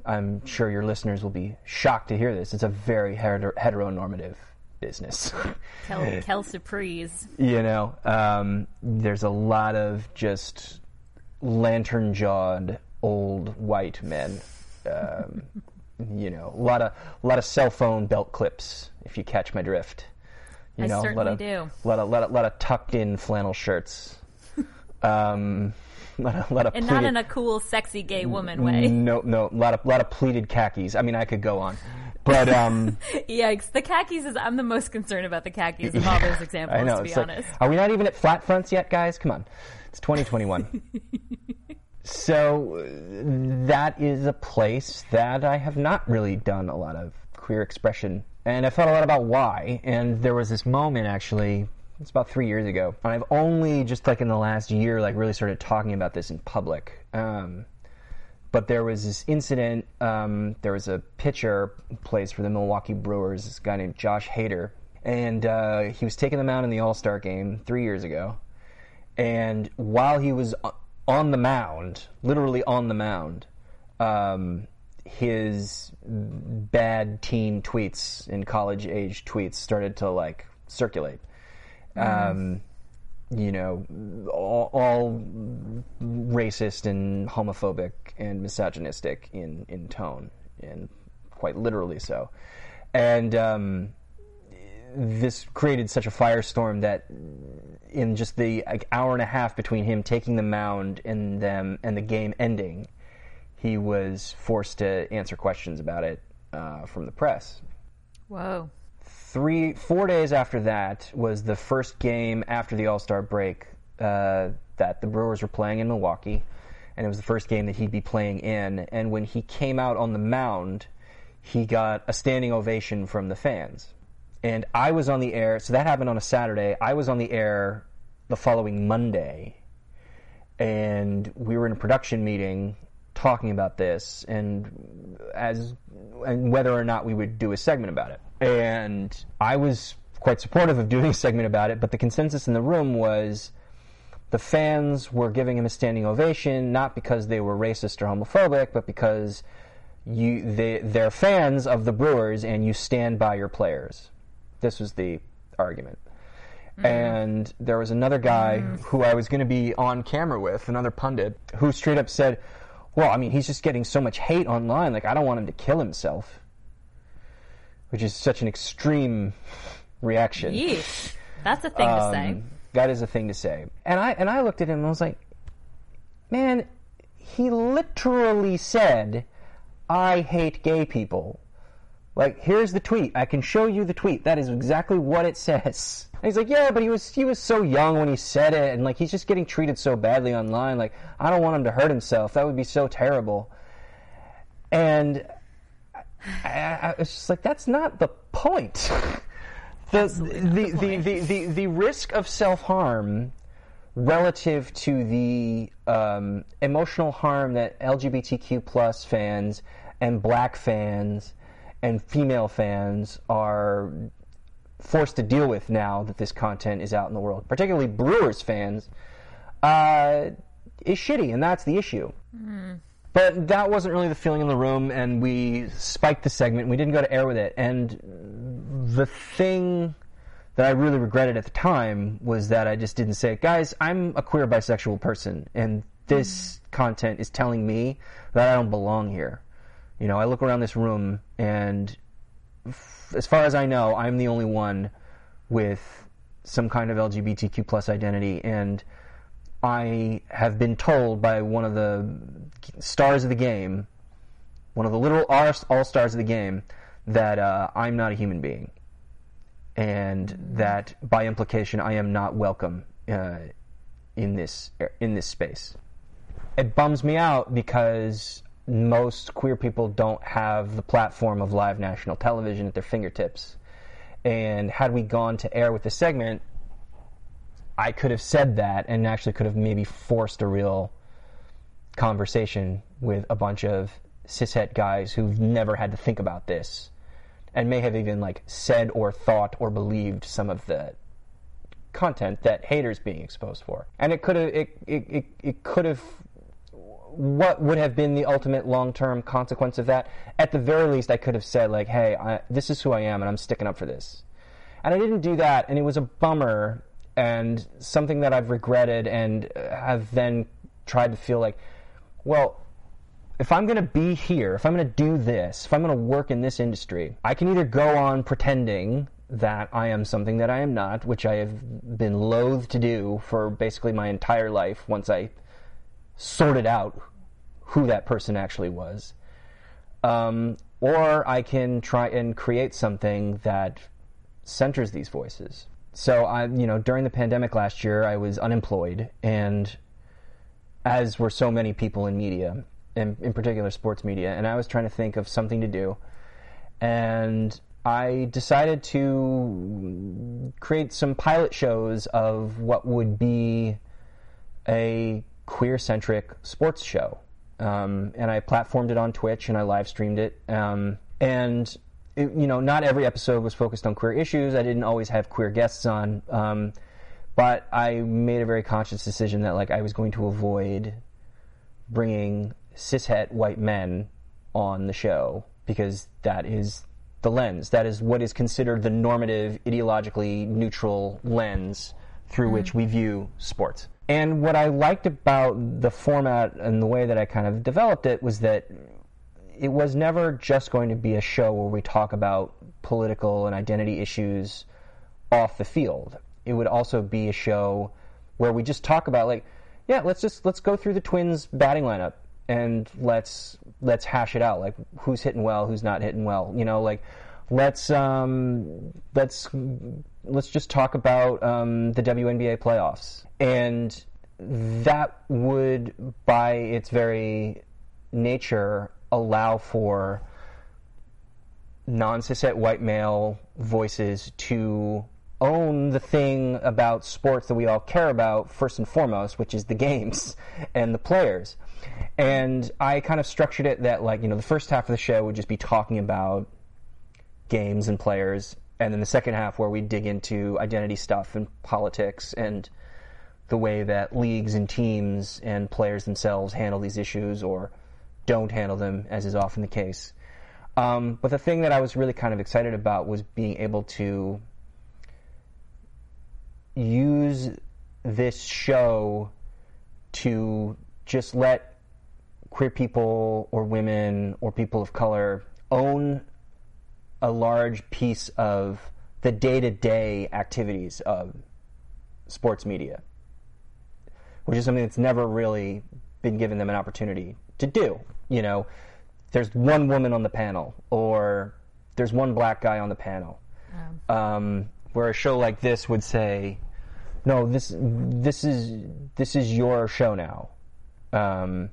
I'm sure your listeners will be shocked to hear this. It's a very heter- heteronormative business. Kel, Kel Surprise. you know, um, there's a lot of just lantern jawed old white men. Um, you know, a lot of a lot of cell phone belt clips. If you catch my drift, you I know, a lot certainly of, do. lot of lot of lot of tucked in flannel shirts. Um, lot of, lot of And not in a cool, sexy gay woman way. no, no, a lot of lot of pleated khakis. I mean, I could go on, but um, Yikes. The khakis is, I'm the most concerned about the khakis of all those examples, I know. to be It's like, honest. are we not even at flat fronts yet, guys? Come on, it's 2021. so that is a place that I have not really done a lot of queer expression, and I thought a lot about why. And there was this moment actually. It's about three years ago, and I've only just like in the last year, like really started talking about this in public. Um, but there was this incident. Um, there was a pitcher plays for the Milwaukee Brewers, this guy named Josh Hader, and uh, he was taking them out in the All Star game three years ago. And while he was on the mound, literally on the mound, um, his bad teen tweets and college age tweets started to like circulate. Um, you know, all, all racist and homophobic and misogynistic in, in tone, and quite literally so. And um, this created such a firestorm that in just the like, hour and a half between him taking the mound and them and the game ending, he was forced to answer questions about it uh, from the press Whoa. Three four days after that was the first game after the All Star break uh, that the Brewers were playing in Milwaukee, and it was the first game that he'd be playing in. And when he came out on the mound, he got a standing ovation from the fans. And I was on the air, so that happened on a Saturday. I was on the air the following Monday, and we were in a production meeting talking about this and as and whether or not we would do a segment about it. And I was quite supportive of doing a segment about it, but the consensus in the room was the fans were giving him a standing ovation not because they were racist or homophobic, but because you they they're fans of the Brewers and you stand by your players. This was the argument. Mm-hmm. And there was another guy mm-hmm. who I was going to be on camera with, another pundit, who straight up said, "Well, I mean, he's just getting so much hate online. Like, I don't want him to kill himself." Which is such an extreme reaction. Yeesh. That's a thing to say. Um, That is a thing to say. And I and I looked at him and I was like, man, he literally said, I hate gay people. Like, here's the tweet. I can show you the tweet. That is exactly what it says. And he's like, yeah, but he was he was so young when he said it, and like he's just getting treated so badly online. Like, I don't want him to hurt himself. That would be so terrible. And I, I, it's just like that's not the point. the, the, the, the, the, the, the risk of self harm relative to the um, emotional harm that LGBTQ plus fans and black fans and female fans are forced to deal with now that this content is out in the world, particularly Brewers fans, uh, is shitty, and that's the issue. Mm. But that wasn't really the feeling in the room, and we spiked the segment. We didn't go to air with it, and the thing that I really regretted at the time was that I just didn't say, guys, I'm a queer bisexual person, and this content is telling me that I don't belong here. You know, I look around this room, and f- as far as I know, I'm the only one with some kind of LGBTQ plus identity, and I have been told by one of the stars of the game, one of the literal all stars of the game, that uh, I'm not a human being, and that by implication I am not welcome uh, in this in this space. It bums me out because most queer people don't have the platform of live national television at their fingertips. And had we gone to air with the segment, I could have said that and actually could have maybe forced a real conversation with a bunch of cishet guys who've never had to think about this and may have even like said or thought or believed some of the content that Hader's being exposed for and it could have it, it, it, it could have what would have been the ultimate long-term consequence of that? At the very least, I could have said like, "Hey, I, this is who I am, and I'm sticking up for this." And I didn't do that, and it was a bummer and something that I've regretted and have then tried to feel like, well, if I'm going to be here, if I'm going to do this, if I'm going to work in this industry, I can either go on pretending that I am something that I am not, which I have been loath to do for basically my entire life once I sorted out who that person actually was. Um, or I can try and create something that centers these voices. So I, you know, during the pandemic last year, I was unemployed, and as were so many people in media, in, in particular sports media, and I was trying to think of something to do, and I decided to create some pilot shows of what would be a queer centric sports show. Um, and I platformed it on Twitch and I live streamed it. Um, and you know, not every episode was focused on queer issues. I didn't always have queer guests on, um, but I made a very conscious decision that like I was going to avoid bringing cishet white men on the show because that is the lens. That is what is considered the normative, ideologically neutral lens through mm-hmm. which we view sports. And what I liked about the format and the way that I kind of developed it was that it was never just going to be a show where we talk about political and identity issues off the field. It would also be a show where we just talk about like, yeah, let's just let's go through the Twins batting lineup and let's let's hash it out like who's hitting well, who's not hitting well. You know, like let's um, let's let's just talk about um, the WNBA playoffs, and that would, by its very nature, allow for non-cishet white male voices to own the thing about sports that we all care about first and foremost, which is the games and the players. And I kind of structured it that like, you know, the first half of the show would just be talking about games and players, and then the second half where we dig into identity stuff and politics and the way that leagues and teams and players themselves handle these issues or don't handle them, as is often the case. Um, but the thing that I was really kind of excited about was being able to use this show to just let queer people or women or people of color own a large piece of the day to day activities of sports media, which is something that's never really been given them an opportunity to do. You know, there's one woman on the panel, or there's one black guy on the panel. Um, where a show like this would say, "No, this this is this is your show now," um,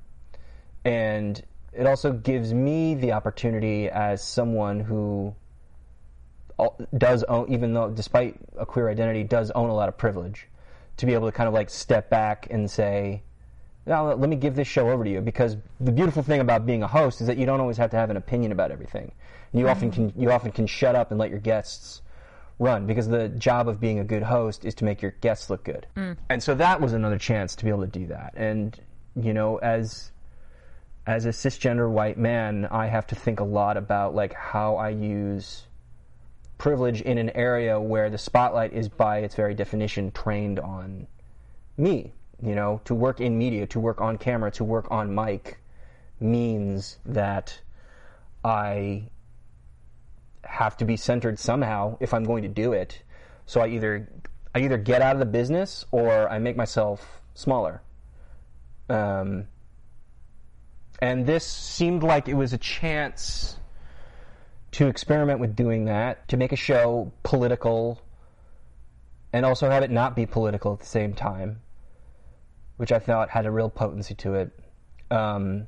and it also gives me the opportunity as someone who does own, even though despite a queer identity, does own a lot of privilege, to be able to kind of like step back and say, now let me give this show over to you because the beautiful thing about being a host is that you don't always have to have an opinion about everything. You often mm-hmm. can you often can shut up and let your guests run because the job of being a good host is to make your guests look good. Mm. And so that was another chance to be able to do that. And you know, as as a cisgender white man, I have to think a lot about like how I use privilege in an area where the spotlight is by its very definition trained on me. You know, to work in media, to work on camera, to work on mic means that I have to be centered somehow if I'm going to do it. So I either I either get out of the business or I make myself smaller. Um, and this seemed like it was a chance to experiment with doing that, to make a show political, and also have it not be political at the same time, which I thought had a real potency to it. Um,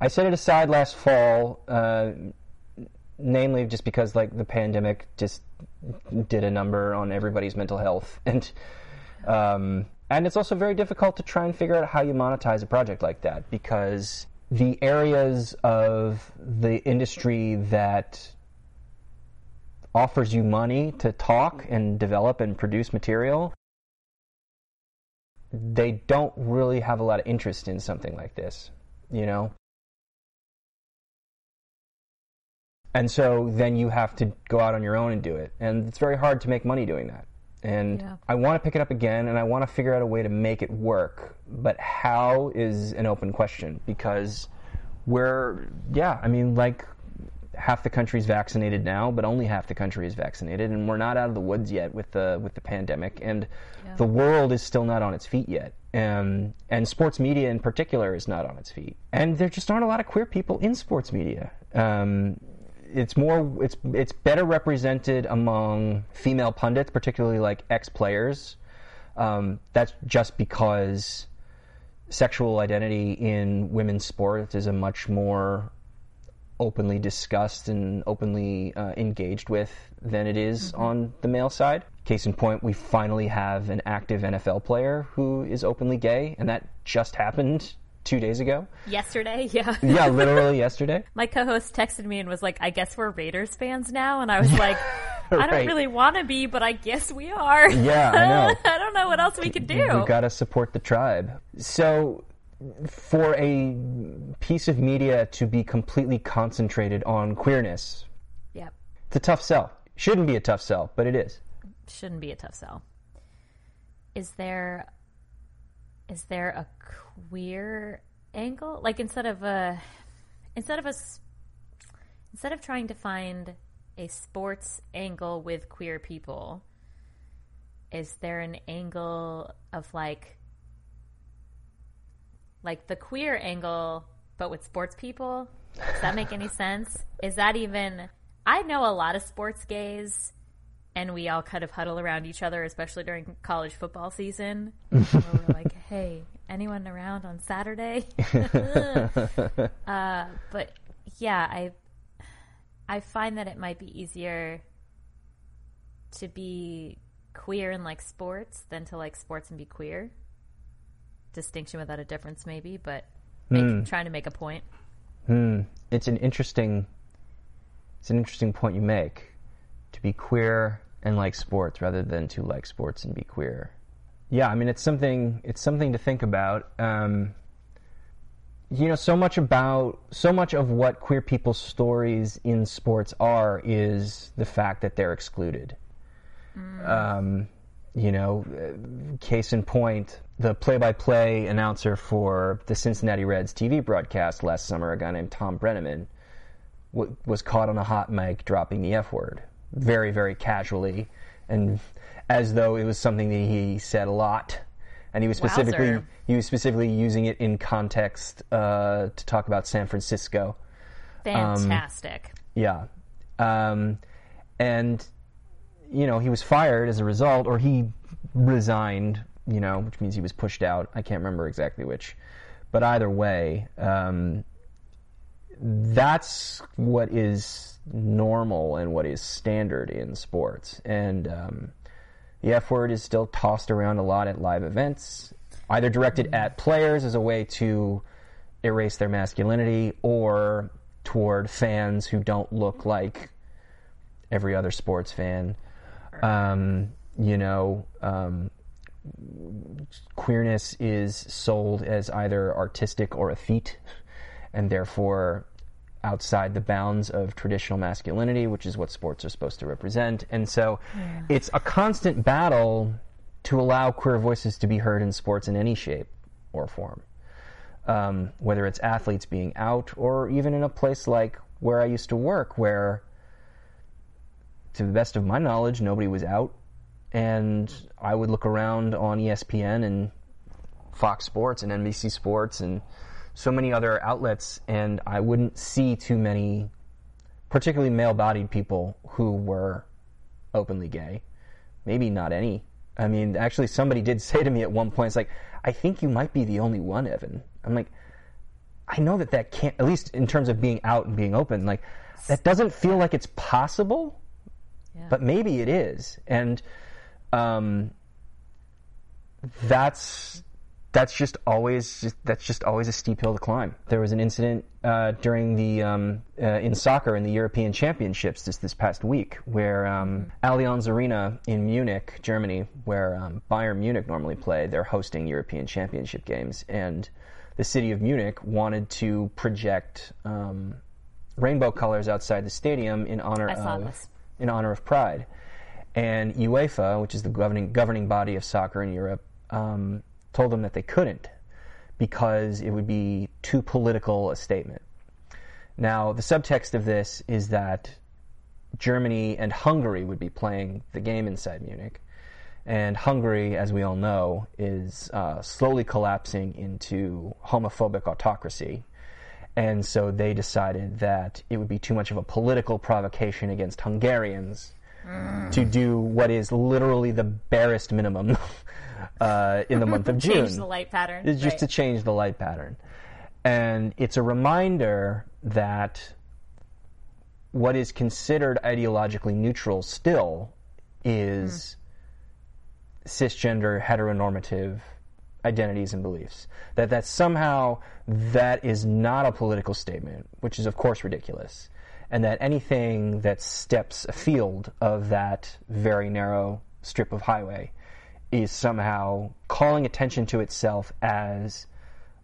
I set it aside last fall, uh, namely just because like the pandemic just did a number on everybody's mental health, and um, and it's also very difficult to try and figure out how you monetize a project like that because the areas of the industry that offers you money to talk and develop and produce material they don't really have a lot of interest in something like this you know and so then you have to go out on your own and do it and it's very hard to make money doing that and Yeah. I want to pick it up again and I want to figure out a way to make it work. But how is an open question because we're, yeah, I mean, like half the country is vaccinated now, but only half the country is vaccinated, and we're not out of the woods yet with the with the pandemic, and Yeah. the world is still not on its feet yet. Um, and sports media in particular is not on its feet, and there just aren't a lot of queer people in sports media. Um, it's more it's it's better represented among female pundits, particularly like ex players. Um, that's just because sexual identity in women's sports is a much more openly discussed and openly uh, engaged with than it is on the male side. Case in point, we finally have an active NFL player who is openly gay, and that just happened two days ago. Yesterday, yeah. Yeah, literally yesterday. My co-host texted me and was like, "I guess we're Raiders fans now," and I was like, "I don't really want to be, but I guess we are." Yeah, I know. I don't know what else we could do. We've got to support the tribe. So, for a piece of media to be completely concentrated on queerness, yep, it's a tough sell. Shouldn't be a tough sell, but it is. shouldn't be a tough sell. Is there is there a queer angle? Like instead of a instead of a instead of trying to find a sports angle with queer people, is there an angle of like like the queer angle but with sports people? Does that make any sense? Is that even I know a lot of sports gays and we all kind of huddle around each other, especially during college football season. where we're like, "Hey, anyone around on Saturday?" uh, but yeah, I I find that it might be easier to be queer and like sports than to like sports and be queer. Distinction without a difference, maybe, but make, trying to make a point. Hmm. It's an interesting. It's an interesting point you make. To be queer and like sports, rather than to like sports and be queer. Yeah, I mean it's something. It's something to think about. Um, you know, so much about so much of what queer people's stories in sports are is the fact that they're excluded. Um, you know, case in point, the play-by-play announcer for the Cincinnati Reds TV broadcast last summer, a guy named Thom Brennaman, w- was caught on a hot mic dropping the F word very, very casually, and as though it was something that he said a lot, and he was specifically Wowzer. he was specifically using it in context uh, to talk about San Francisco. Fantastic. Yeah. Um, and, you know, he was fired as a result, or he resigned, you know, which means he was pushed out. I can't remember exactly which. But either way, um, that's what is normal and what is standard in sports. And um, the F word is still tossed around a lot at live events, either directed at players as a way to erase their masculinity or toward fans who don't look like every other sports fan. Um, you know, um, queerness is sold as either artistic or effete, and therefore outside the bounds of traditional masculinity, which is what sports are supposed to represent. And so it's a constant battle to allow queer voices to be heard in sports in any shape or form. Um, whether it's athletes being out or even in a place like where I used to work, where, to the best of my knowledge, nobody was out. And I would look around on ESPN and Fox Sports and NBC Sports and so many other outlets, and I wouldn't see too many, particularly male bodied people who were openly gay. Maybe not any. I mean, actually, somebody did say to me at one point, it's like, I think you might be the only one, Evan. I'm like, I know that that can't, at least in terms of being out and being open, like, that doesn't feel like it's possible, Yeah. but maybe it is. And um, that's that's just always just, that's just always a steep hill to climb. There was an incident uh, during the um, uh, in soccer in the European Championships just this past week where um, Allianz Arena in Munich, Germany, where um, Bayern Munich normally play, they're hosting European Championship games, and the city of Munich wanted to project um, rainbow colors outside the stadium in honor I saw of this. In honor of Pride. And UEFA, which is the governing governing body of soccer in Europe, um, told them that they couldn't because it would be too political a statement. Now, the subtext of this is that Germany and Hungary would be playing the game inside Munich. And Hungary, as we all know, is uh, slowly collapsing into homophobic autocracy. And so they decided that it would be too much of a political provocation against Hungarians to do what is literally the barest minimum uh, in the month of June. Change the light pattern. It's just Right. to change the light pattern. And it's a reminder that what is considered ideologically neutral still is cisgender heteronormative identities and beliefs. That that somehow that is not a political statement which is of course ridiculous. And that anything that steps afield of that very narrow strip of highway is somehow calling attention to itself as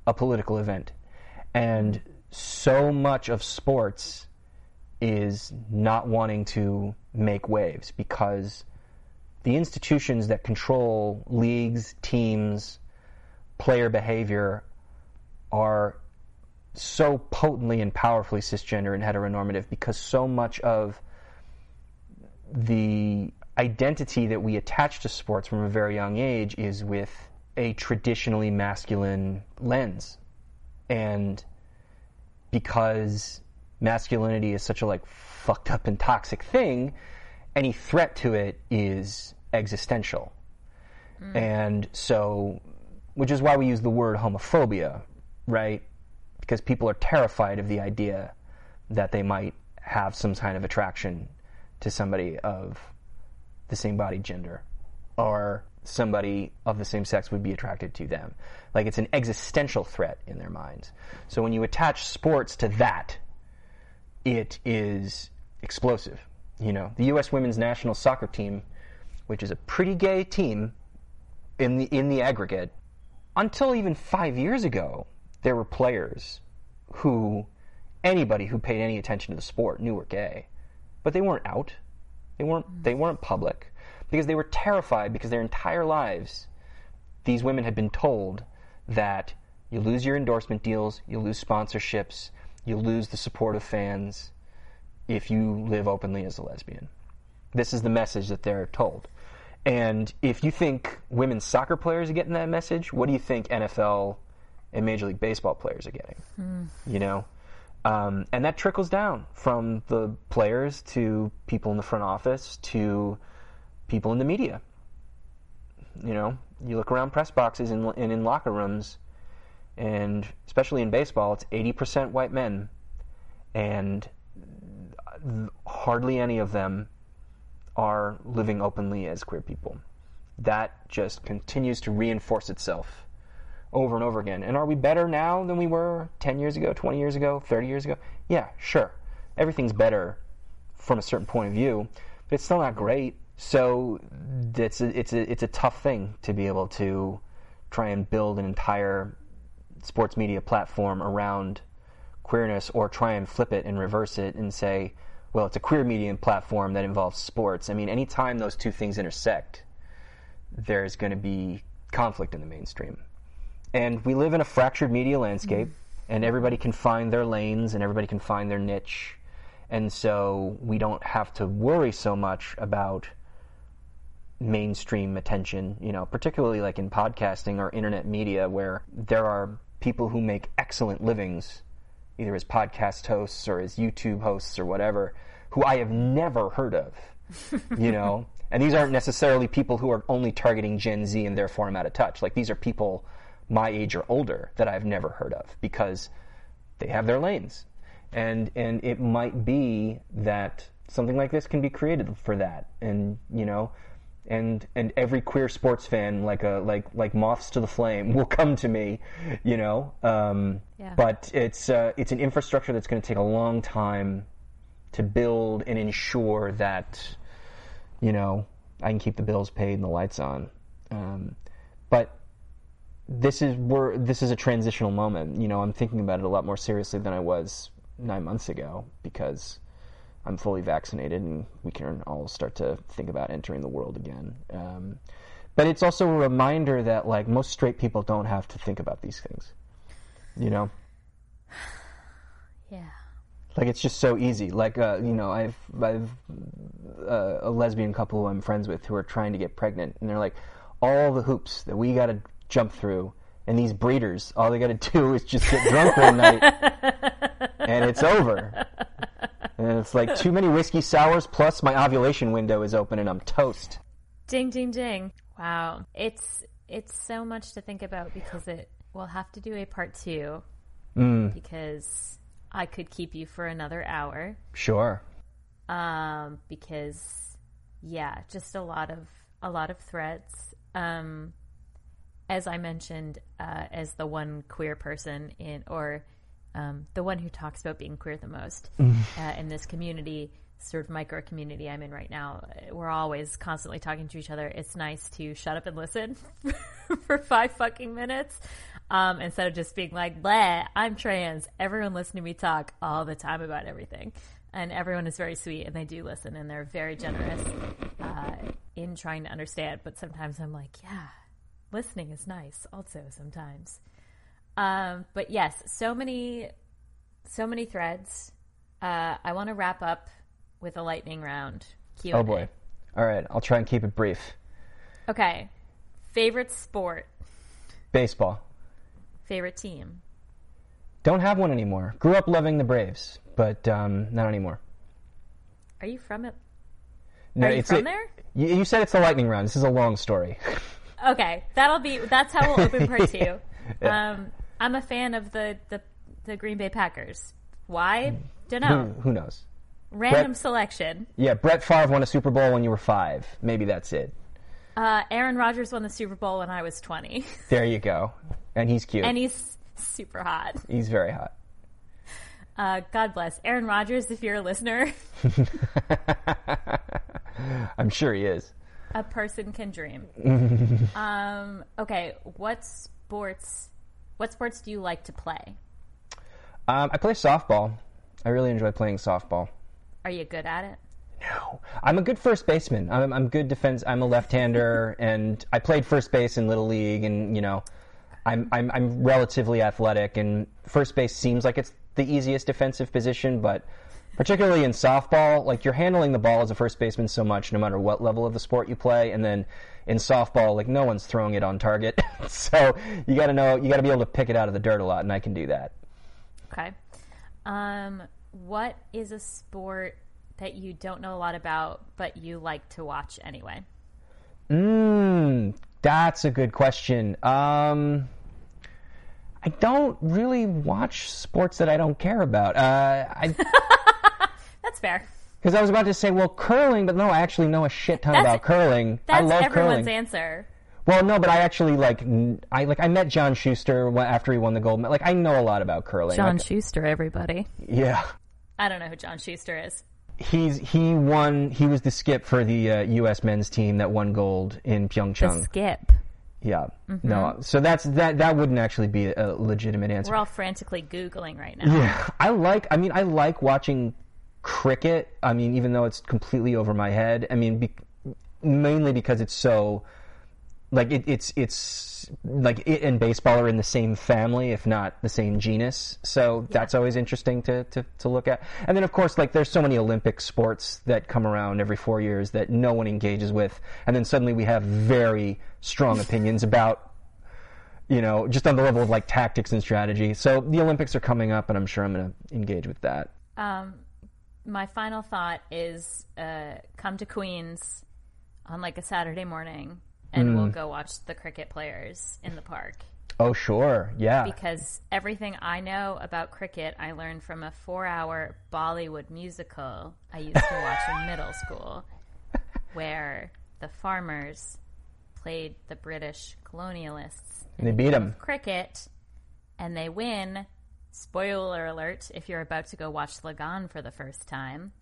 a political event. And so much of sports is not wanting to make waves because the institutions that control leagues, teams, player behavior are so potently and powerfully cisgender and heteronormative because so much of the identity that we attach to sports from a very young age is with a traditionally masculine lens. And because masculinity is such a like fucked up and toxic thing, any threat to it is existential. Mm. And so, which is why we use the word homophobia, right? Because people are terrified of the idea that they might have some kind of attraction to somebody of the same body gender or somebody of the same sex would be attracted to them. Like it's an existential threat in their minds. So when you attach sports to that, it is explosive. You know, the U.S. women's national soccer team, which is a pretty gay team in the in the aggregate, until even five years ago, there were players who anybody who paid any attention to the sport knew were gay, but they weren't out. They weren't they weren't public because they were terrified because their entire lives these women had been told that you lose your endorsement deals, you lose sponsorships, you lose the support of fans if you live openly as a lesbian. This is the message that they're told. And if you think women's soccer players are getting that message, what do you think NFL and Major League Baseball players are getting? You know? Um, and that trickles down from the players to people in the front office to people in the media. You know, you look around press boxes and, and in locker rooms, and especially in baseball, it's 80% white men, and hardly any of them are living openly as queer people. That just continues to reinforce itself over and over again. And are we better now than we were 10 years ago, 20 years ago, 30 years ago? Yeah, sure. Everything's better from a certain point of view, but it's still not great. So it's a, it's a, it's a tough thing to be able to try and build an entire sports media platform around queerness or try and flip it and reverse it and say, well, it's a queer medium platform that involves sports. I mean, anytime those two things intersect, there's going to be conflict in the mainstream. And we live in a fractured media landscape, mm-hmm. and everybody can find their lanes and everybody can find their niche. And so we don't have to worry so much about mainstream attention, you know, particularly like in podcasting or internet media where there are people who make excellent livings either as podcast hosts or as YouTube hosts or whatever who I have never heard of, you know. And these aren't necessarily people who are only targeting Gen Z and therefore I'm out of touch. Like these are people my age or older that I've never heard of because they have their lanes. And and it might be that something like this can be created for that. And you know, and and every queer sports fan like a like like moths to the flame will come to me, you know. Um, Yeah. But it's uh, it's an infrastructure that's going to take a long time to build and ensure that you know I can keep the bills paid and the lights on. Um, but this is we're this is a transitional moment. You know, I'm thinking about it a lot more seriously than I was nine months ago because I'm fully vaccinated and we can all start to think about entering the world again. Um, but it's also a reminder that like most straight people don't have to think about these things. You know, Yeah. like it's just so easy. Like uh, you know, I've I've uh, a lesbian couple who I'm friends with who are trying to get pregnant, and they're like, all the hoops that we got to jump through, and these breeders, all they got to do is just get drunk one night, and it's over. And it's like too many whiskey sours, plus my ovulation window is open, and I'm toast. Ding ding ding. Wow. It's it's so much to think about because it we'll have to do a part 2 because I could keep you for another hour. Sure. Um because yeah, just a lot of a lot of threats. Um as I mentioned, uh, as the one queer person in, or um, the one who talks about being queer the most uh, in this community, sort of micro community I'm in right now, we're always constantly talking to each other. It's nice to shut up and listen for five fucking minutes um, instead of just being like, blah, I'm trans. Everyone listen to me talk all the time about everything. And everyone is very sweet and they do listen and they're very generous uh, in trying to understand. But sometimes I'm like, yeah, listening is nice also sometimes. Um, but yes, so many, so many threads. Uh, I want to wrap up with a lightning round. Q&A. Oh boy. All right, I'll try and keep it brief. Okay. Favorite sport. Baseball. Favorite team. Don't have one anymore. Grew up loving the Braves, but um, not anymore. Are you from it? No, Are you it's from it- there? You, you said it's the lightning round. This is a long story. Okay, that'll be. That's how we'll open part two. Yeah. Um, I'm a fan of the the, the Green Bay Packers. Why? Don't who, know. who knows? Random Brett- selection. Yeah, Brett Favre won a Super Bowl when you were five. Maybe that's it. Uh, Aaron Rodgers won the Super Bowl when I was 20, There you go. And he's cute. and he's super hot. he's very hot. Uh, God bless Aaron Rodgers. If you're a listener, I'm sure he is. a person can dream. um, okay, what sports? What sports do you like to play? Um, I play softball. I really enjoy playing softball. Are you good at it? No, I'm a good first baseman. I'm, I'm good defense. I'm a left-hander, and I played first base in little league, and you know, I'm I'm I'm relatively athletic, and first base seems like it's the easiest defensive position, but particularly in softball, like you're handling the ball as a first baseman so much, no matter what level of the sport you play, and then in softball, like no one's throwing it on target, so you got to know, you got to be able to pick it out of the dirt a lot, and I can do that. Okay. Um, what is a sport that you don't know a lot about, but you like to watch anyway? Mmm, that's a good question. Um, I don't really watch sports that I don't care about. Uh, I. That's fair. Because I was about to say, well, curling, but no, I actually know a shit ton That's- about curling. That's I love everyone's curling. answer. Well, no, but I actually like I like I met John Shuster after he won the gold medal. Like I know a lot about curling. John Like, Shuster, everybody. yeah, I don't know who John Shuster is. he's he won. He was the skip for the uh, U.S. men's team that won gold in Pyeongchang. The Pyeongchang. skip. yeah, no, so that's that. That wouldn't actually be a legitimate answer. We're all frantically Googling right now. Yeah, I like. I mean, I like watching cricket. I mean, even though it's completely over my head. I mean, be, mainly because it's so like it, it's it's like it and baseball are in the same family, if not the same genus. So that's always interesting to, to to look at. And then, of course, like there's so many Olympic sports that come around every four years that no one engages with, and then suddenly we have very strong opinions about you know, just on the level of like tactics and strategy. So the Olympics are coming up, and I'm sure I'm going to engage with that. Um, my final thought is uh, come to Queens on like a Saturday morning and we'll go watch the cricket players in the park. Oh, sure, yeah, Because everything I know about cricket, I learned from a four hour Bollywood musical I used to watch in middle school, where the farmers played the British colonialists and they beat them. cricket and they win. Spoiler alert if you're about to go watch Lagaan for the first time.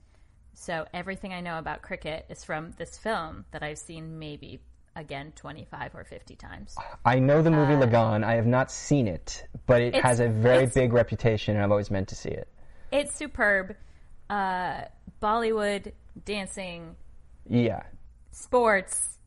So everything I know about cricket is from this film that I've seen maybe again 25 or 50 times. I know the movie Lagaan. I have not seen it, but it Uh, has a very big reputation, and I've always meant to see it. It's superb. Uh, Bollywood, dancing, Yeah, sports,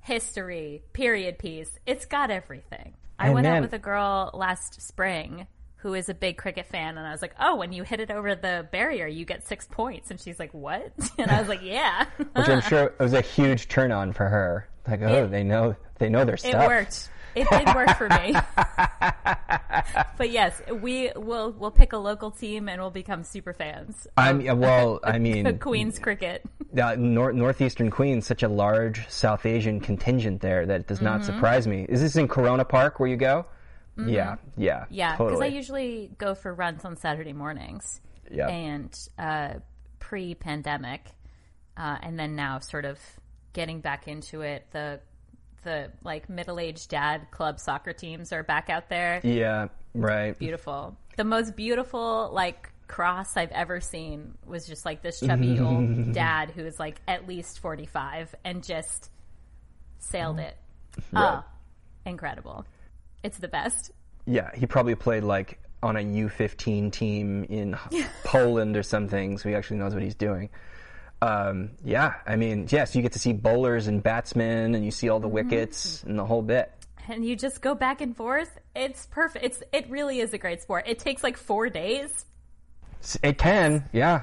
history, period piece. It's got everything. I And went out with a girl last spring who is a big cricket fan, and I was like, "Oh, when you hit it over the barrier, you get six points." And she's like, "What?" And I was like, "Yeah, which I'm sure it was a huge turn on for her. Like, oh, they know they know their stuff." it worked. It did work for me." but yes, we will we'll pick a local team and we'll become super fans. I'm well. I mean, Queens cricket. uh, nor- northeastern Queens, such a large South Asian contingent there that it does not Mm-hmm. surprise me. Is this in Corona Park where you go? Yeah, yeah, Yeah, because totally. I usually go for runs on Saturday mornings. Yeah. And uh, pre pandemic, uh, and then now sort of getting back into it, the the like middle aged dad club soccer teams are back out there. yeah, right. Beautiful. The most beautiful like cross I've ever seen was just like this chubby old dad who is like at least forty five and just sailed it. Right. Oh, incredible. It's the best. Yeah, he probably played like on a U15 team in Poland or something, so he actually knows what he's doing. Um, yeah, I mean, yes, you get to see bowlers and batsmen, and you see all the wickets and the whole bit. and you just go back and forth. It's perfect. It's it really is a great sport. It takes like four days. It can, yeah.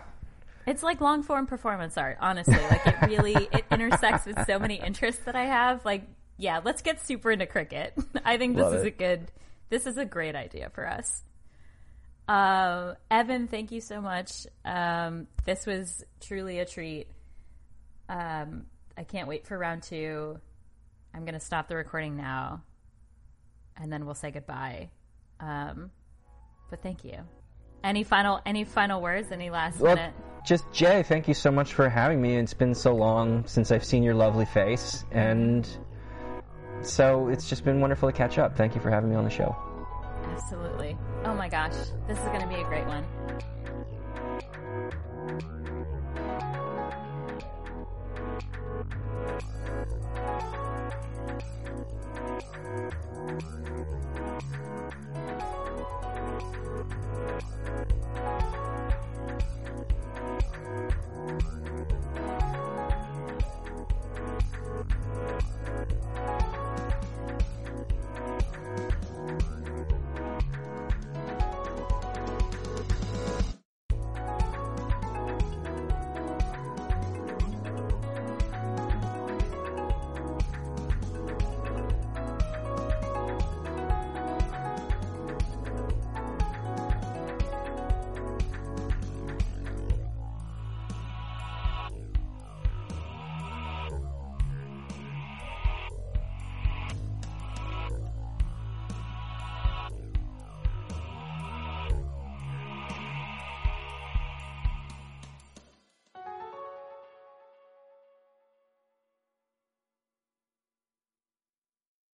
It's like long form performance art, honestly. Like it really it intersects with so many interests that I have. Like, yeah, let's get super into cricket. I think this Love is it. a good this is a great idea for us. Um, Evan, thank you so much. Um, this was truly a treat. Um, I can't wait for round two. I'm going to stop the recording now, and then we'll say goodbye. Um, but thank you. Any final any final words? Any last Well, minute? just Jaye, thank you so much for having me. It's been so long since I've seen your lovely face, and so it's just been wonderful to catch up. Thank you for having me on the show. Absolutely. Oh my gosh, this is going to be a great one.